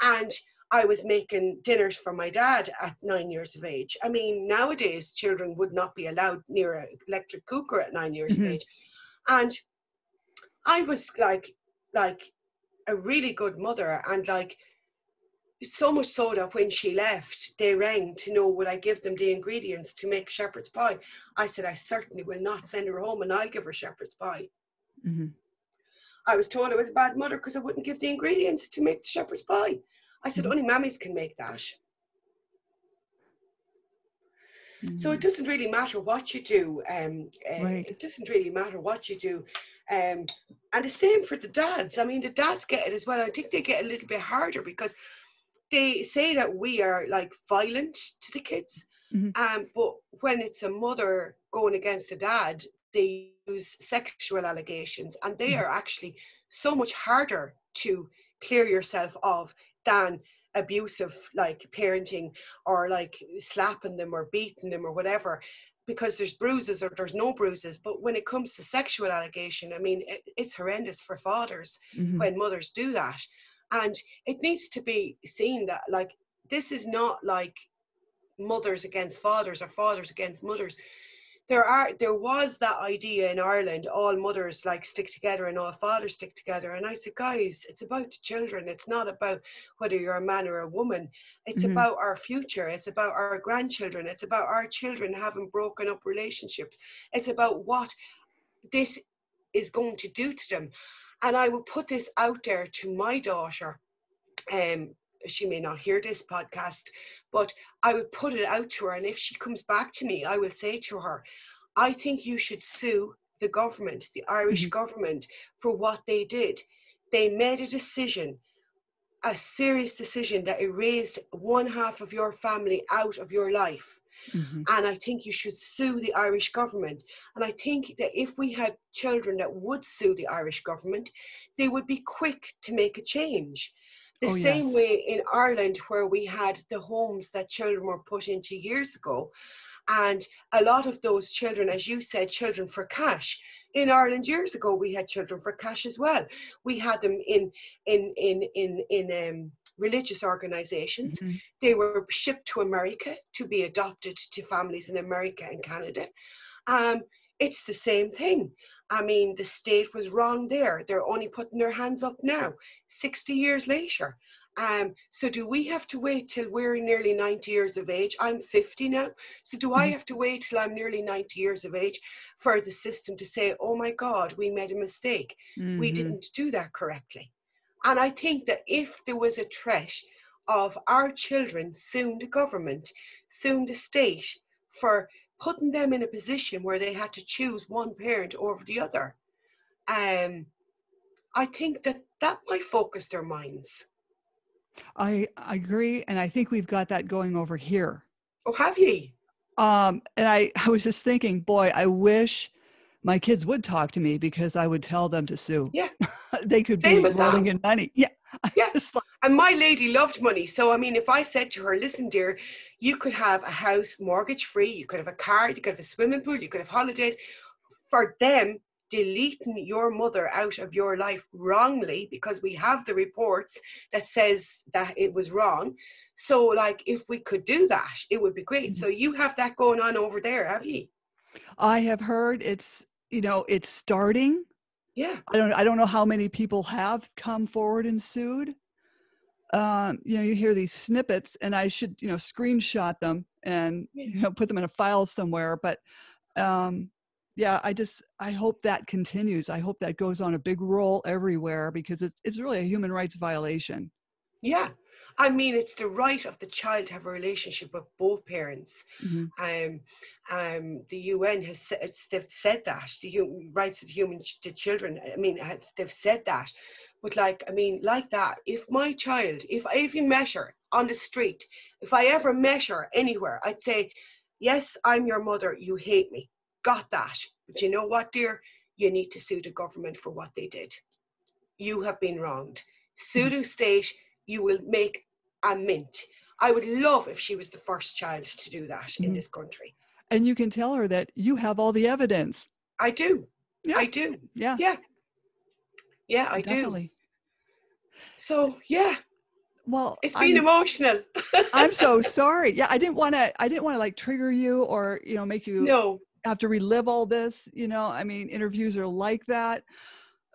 Speaker 2: And I was making dinners for my dad at nine years of age. I mean, nowadays children would not be allowed near an electric cooker at nine years mm-hmm. of age. And I was like, like a really good mother and like so much so that when she left, they rang to know would I give them the ingredients to make shepherd's pie. I said, I certainly will not send her home and I'll give her shepherd's pie. Mm-hmm. I was told I was a bad mother because I wouldn't give the ingredients to make the shepherd's pie. I said, mm-hmm. only mammies can make that. Mm-hmm. So it mm-hmm. doesn't really matter what you do. Um, uh, right. It doesn't really matter what you do. Um, and the same for the dads. I mean, the dads get it as well. I think they get a little bit harder because they say that we are like violent to the kids. Mm-hmm. Um, but when it's a mother going against a dad, they use sexual allegations and they mm-hmm. are actually so much harder to clear yourself of than abusive like parenting or like slapping them or beating them or whatever because there's bruises or there's no bruises but when it comes to sexual allegation i mean it, it's horrendous for fathers mm-hmm. when mothers do that and it needs to be seen that like this is not like mothers against fathers or fathers against mothers there are there was that idea in Ireland, all mothers like stick together and all fathers stick together. And I said, guys, it's about the children. It's not about whether you're a man or a woman. It's
Speaker 1: Mhm.
Speaker 2: about our future. It's about our grandchildren. It's about our children having broken up relationships. It's about what this is going to do to them. And I would put this out there to my daughter. Um, she may not hear this podcast, but I would put it out to her. And if she comes back to me, I will say to her, I think you should sue the government, the Irish
Speaker 1: Mhm.
Speaker 2: government, for what they did. They made a decision, a serious decision that erased one half of your family out of your life.
Speaker 1: Mhm.
Speaker 2: And I think you should sue the Irish government. And I think that if we had children that would sue the Irish government, they would be quick to make a change. The
Speaker 1: Oh,
Speaker 2: same
Speaker 1: yes.
Speaker 2: way in Ireland, where we had the homes that children were put into years ago. And a lot of those children, as you said, children for cash. In Ireland years ago, we had children for cash as well. We had them in in in in in um, religious organizations
Speaker 1: Mhm.
Speaker 2: they were shipped to America to be adopted to families in America and Canada. Um, it's the same thing. I mean, the state was wrong there. They're only putting their hands up now, 60 years later. Um, so do we have to wait till we're nearly 90 years of age? I'm 50 now. So do I
Speaker 1: Mhm.
Speaker 2: have to wait till I'm nearly 90 years of age for the system to say, oh my God, we made a mistake? we
Speaker 1: Mhm.
Speaker 2: didn't do that correctly. And I think that if there was a threat of our children suing the government, suing the state for putting them in a position where they had to choose one parent over the other, um, I think that that might focus their minds.
Speaker 1: I, I agree, and I think we've got that going over here.
Speaker 2: Oh, have ye?
Speaker 1: Um, and I, I was just thinking, boy, I wish my kids would talk to me because I would tell them to sue.
Speaker 2: Yeah.
Speaker 1: they could
Speaker 2: Same
Speaker 1: be
Speaker 2: that.
Speaker 1: rolling in money. Yeah.
Speaker 2: Yeah.
Speaker 1: Like,
Speaker 2: And my lady loved money. So, I mean, if I said to her, listen, dear, you could have a house mortgage free, you could have a car, you could have a swimming pool, you could have holidays. For them, deleting your mother out of your life wrongly, because we have the reports that says that it was wrong. So, like, if we could do that, it would be great. Mm-hmm. So, you have that going on over there, have you?
Speaker 1: I have heard it's, you know, it's starting.
Speaker 2: Yeah.
Speaker 1: I don't I don't know how many people have come forward and sued. Um, you know, you hear these snippets and I should, you know, screenshot them and you know put them in a file somewhere. But um yeah, I just I hope that continues. I hope that goes on a big roll everywhere because it's it's really a human rights violation.
Speaker 2: Yeah. I mean, it's the right of the child to have a relationship with both parents.
Speaker 1: Mhm.
Speaker 2: um, um, the UN has said, they've said that the human rights of human to children. I mean, they've said that, but like, I mean, like that. If my child, if I even her on the street, if I ever measure anywhere, I'd say, "Yes, I'm your mother. You hate me. Got that. But you know what, dear? You need to sue the government for what they did. You have been wronged. Sue the state. You will make a mint." I would love if she was the first child to do that in
Speaker 1: Mhm.
Speaker 2: this country.
Speaker 1: And you can tell her that you have all the evidence.
Speaker 2: I do.
Speaker 1: Yeah.
Speaker 2: I do.
Speaker 1: Yeah.
Speaker 2: Yeah. Yeah, I do.
Speaker 1: definitely.
Speaker 2: So yeah,
Speaker 1: Well,
Speaker 2: it's
Speaker 1: I'm-
Speaker 2: been emotional.
Speaker 1: I'm so sorry. Yeah, I didn't want to. I didn't want to like trigger you or you know make you
Speaker 2: no.
Speaker 1: have to relive all this. You know, I mean, interviews are like that.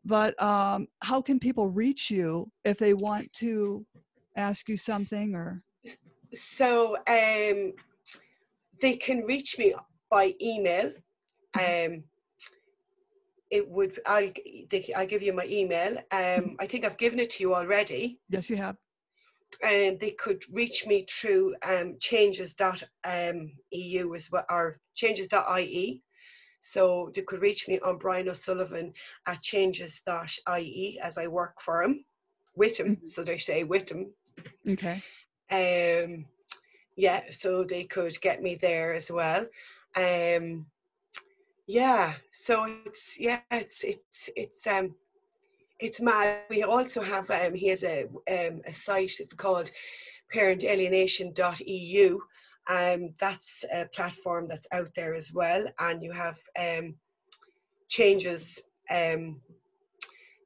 Speaker 1: But um, how can people reach you if they want to ask you something or?
Speaker 2: So um, they can reach me by email. Um, it would. I'll. They, I'll give you my email. Um, I think I've given it to you already.
Speaker 1: Yes, you have.
Speaker 2: and they could reach me through um, changes.eu as well, or changes.ie. So they could reach me on Brian O'Sullivan at changes.ie as I work for him, with him,
Speaker 1: Mhm.
Speaker 2: so they say with him.
Speaker 1: Okay.
Speaker 2: Um, yeah, so they could get me there as well. Um, yeah, so it's yeah, it's it's it's um it's mad. We also have um he has a um a site. It's called parentalienation.eu. Um, that's a platform that's out there as well, and you have um changes um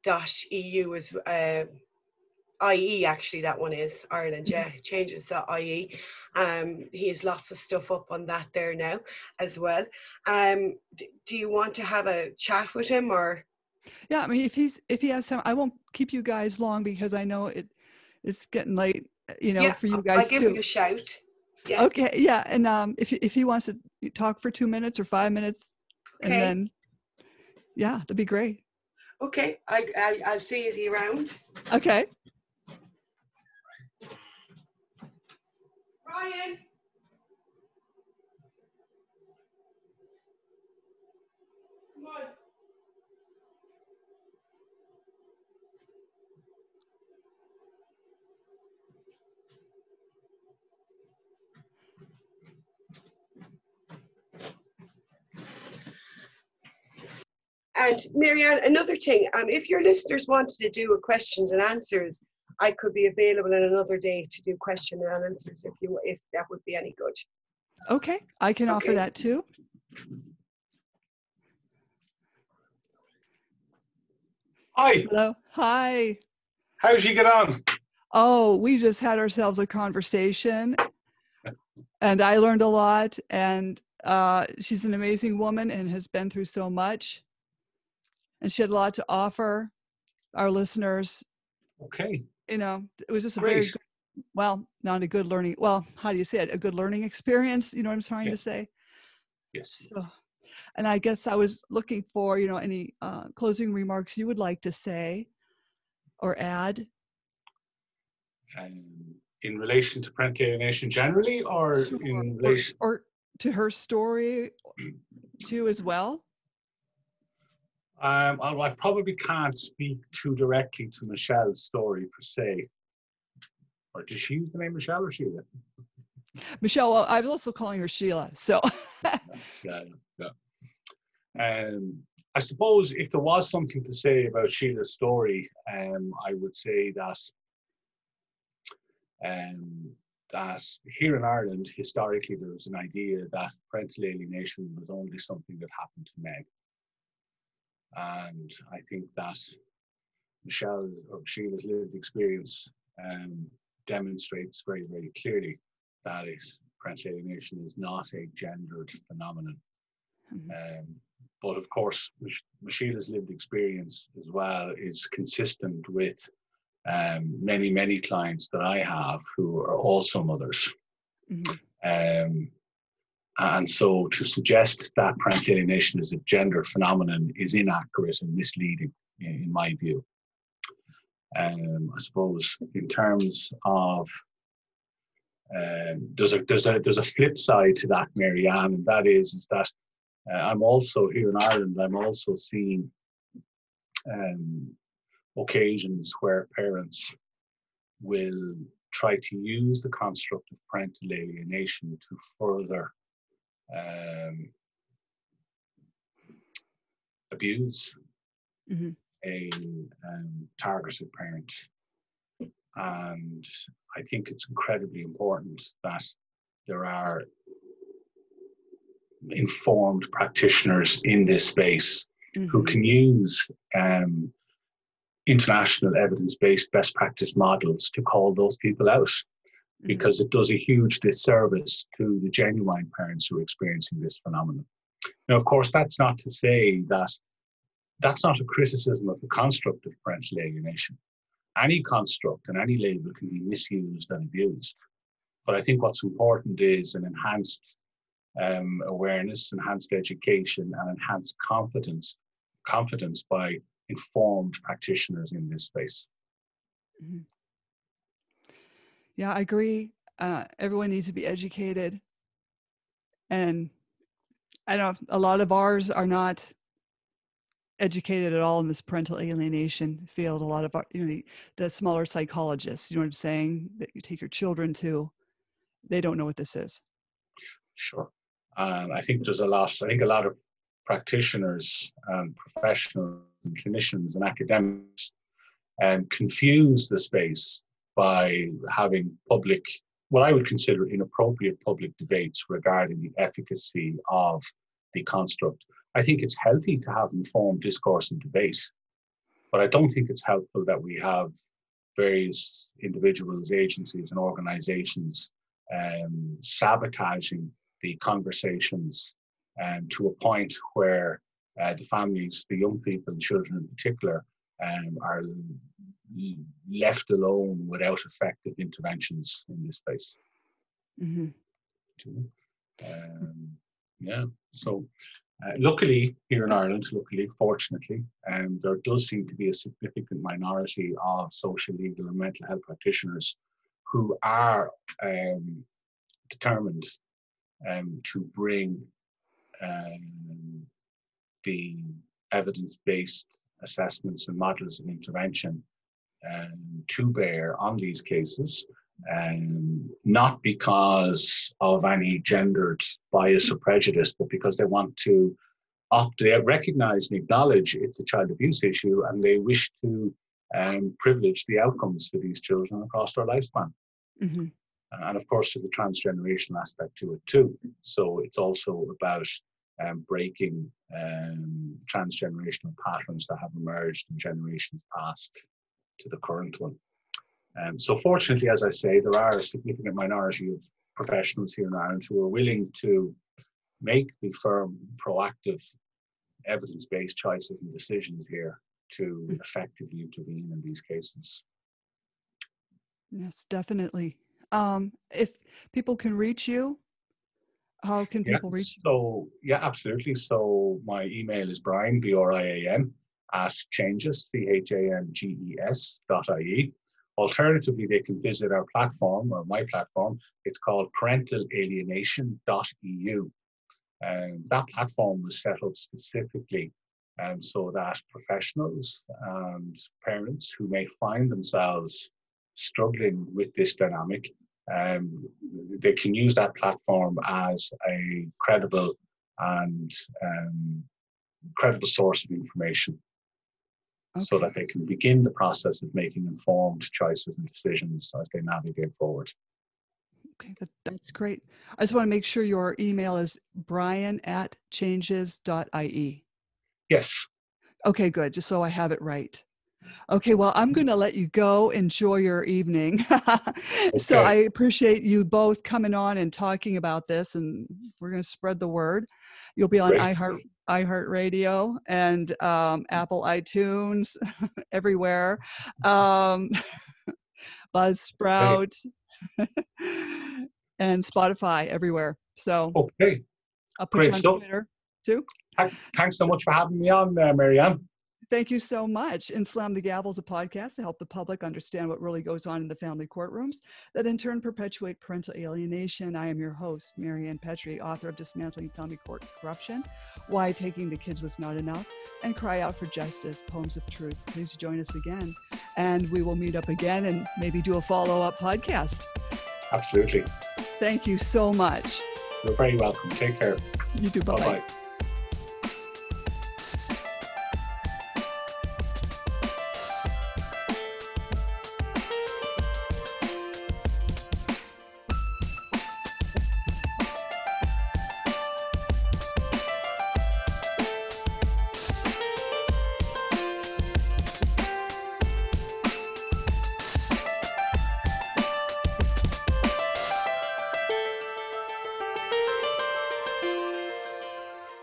Speaker 2: dot eu as uh, IE actually that one is Ireland yeah changes to IE um he has lots of stuff up on that there now as well um d- do you want to have a chat with him or
Speaker 1: Yeah, I mean, if he's if he has time, I won't keep you guys long because I know it it's getting late. uh, You know,
Speaker 2: yeah
Speaker 1: for you guys I'll
Speaker 2: give
Speaker 1: too.
Speaker 2: him a shout yeah
Speaker 1: Okay, yeah, and um, if he- if he wants to talk for two minutes or five minutes,
Speaker 2: okay.
Speaker 1: and then yeah, that'd be great.
Speaker 2: okay I, I I'll see is he around
Speaker 1: Okay.
Speaker 2: Ryan. Come on. And Marianne, another thing, um, if your listeners wanted to do a questions and answers, I could be available on another day to do question and answers if you if that would be any good.
Speaker 1: Okay, I can offer that too.
Speaker 3: Hi,
Speaker 1: Hello. Hi.
Speaker 3: how'd you get on?
Speaker 1: Oh, we just had ourselves a conversation and I learned a lot and uh, she's an amazing woman and has been through so much. And she had a lot to offer our listeners.
Speaker 3: Okay,
Speaker 1: You know, it was just a very good, well, not a good learning. Well, how do you say it? A good learning experience. You know what I'm trying
Speaker 3: Yeah.
Speaker 1: to say?
Speaker 3: yes.
Speaker 1: So, and I guess I was looking for, you know, any uh, closing remarks you would like to say or add.
Speaker 3: Um, in relation to parental alienation generally, or
Speaker 1: Sure,
Speaker 3: in
Speaker 1: or-
Speaker 3: relation?
Speaker 1: or, to her story too as well
Speaker 3: Um, I, I probably can't speak too directly to Michelle's story per se. Or does she use the name Michelle or Sheila?
Speaker 1: michelle well, i was also calling her sheila so
Speaker 3: Yeah, yeah. Um, I suppose if there was something to say about Sheila's story, um, I would say that um, that here in Ireland, historically, there was an idea that parental alienation was only something that happened to men. And I think that Michelle or Sheila's lived experience um, demonstrates very, very clearly that is parental alienation is not a gendered phenomenon.
Speaker 1: Mhm.
Speaker 3: Um, but of course, Mich- Michela's lived experience as well is consistent with um, many, many clients that I have who are also mothers.
Speaker 1: Mhm.
Speaker 3: Um, and so to suggest that parental alienation is a gender phenomenon is inaccurate and misleading, in, my view. Um, I suppose in terms of um, there's a there's a there's a flip side to that, Marianne, and that is is that uh, I'm also here in Ireland. I'm also seeing um, occasions where parents will try to use the construct of parental alienation to further um, abuse
Speaker 1: Mhm.
Speaker 3: a um, targeted parent. And I think it's incredibly important that there are informed practitioners in this space who
Speaker 1: Mhm.
Speaker 3: can use um, international evidence-based best practice models to call those people out
Speaker 1: Mhm.
Speaker 3: because it does a huge disservice to the genuine parents who are experiencing this phenomenon. Now, of course, that's not to say that that's not a criticism of the construct of parental alienation. Any construct and any label can be misused and abused. But I think what's important is an enhanced um, awareness, enhanced education, and enhanced confidence, confidence by informed practitioners in this space.
Speaker 1: Mhm. Yeah, I agree. Uh, everyone needs to be educated. And I don't a lot of ours are not educated at all in this parental alienation field. A lot of our, you know, the, the smaller psychologists, you know what I'm saying, that you take your children to, they don't know what this is.
Speaker 3: Sure. And I think there's a lot, I think a lot of practitioners and professionals and clinicians and academics um, confuse the space by having public, what I would consider inappropriate public debates regarding the efficacy of the construct. I think it's healthy to have informed discourse and debate, but I don't think it's helpful that we have various individuals, agencies, and organizations um, sabotaging the conversations um, to a point where uh, the families, the young people and children in particular, um, are left alone without effective interventions in this space. Mm-hmm. Um, yeah, so uh, luckily here in Ireland, luckily, fortunately, um, there does seem to be a significant minority of social, legal, and mental health practitioners who are um, determined um, to bring um, the evidence-based assessments and models of intervention to bear on these cases, um, not because of any gendered bias or prejudice, but because they want to opt, they recognize and acknowledge it's a child abuse issue and they wish to um, privilege the outcomes for these children across their lifespan. Mm-hmm. And of course, there's a transgenerational aspect to it too. So it's also about um, breaking um, transgenerational patterns that have emerged in generations past to the current one. Um, so fortunately, as I say, there are a significant minority of professionals here in Ireland who are willing to make the firm, proactive, evidence-based choices and decisions here to hmm. effectively intervene in these cases.
Speaker 1: Yes, definitely. Um, if people can reach you, how can people
Speaker 3: yeah,
Speaker 1: reach you?
Speaker 3: So, yeah, absolutely. So, my email is Brian, B R I A N, at changes, C H A N G E S dot I E. Alternatively, they can visit our platform or my platform. It's called parentalalienation.eu. And that platform was set up specifically um, so that professionals and parents who may find themselves struggling with this dynamic, um, they can use that platform as a credible and um, credible source of information okay. so that they can begin the process of making informed choices and decisions as they navigate forward.
Speaker 1: Okay, that, that's great. I just want to make sure your email is brian at changes.ie.
Speaker 3: Yes.
Speaker 1: Okay, good. Just so I have it right. Okay, well, I'm going to let you go. Enjoy your evening. okay. So I appreciate you both coming on and talking about this, and we're going to spread the word. You'll be on Great. iHeart iHeartRadio and um, Apple iTunes, everywhere, um, Buzzsprout, and Spotify, everywhere. So
Speaker 3: okay,
Speaker 1: I'll put Great. you on Twitter too.
Speaker 3: Thanks so much for having me on, uh, Marianne.
Speaker 1: Thank you so much. And Slam the Gavel is a podcast to help the public understand what really goes on in the family courtrooms that in turn perpetuate parental alienation. I am your host, Marianne Petrie, author of Dismantling Family Court Corruption, Why Taking the Kids Was Not Enough, and Cry Out for Justice, Poems of Truth. Please join us again. And we will meet up again and maybe do a follow up podcast.
Speaker 3: Absolutely.
Speaker 1: Thank you so much.
Speaker 3: You're very welcome. Take care.
Speaker 1: You too. Bye bye.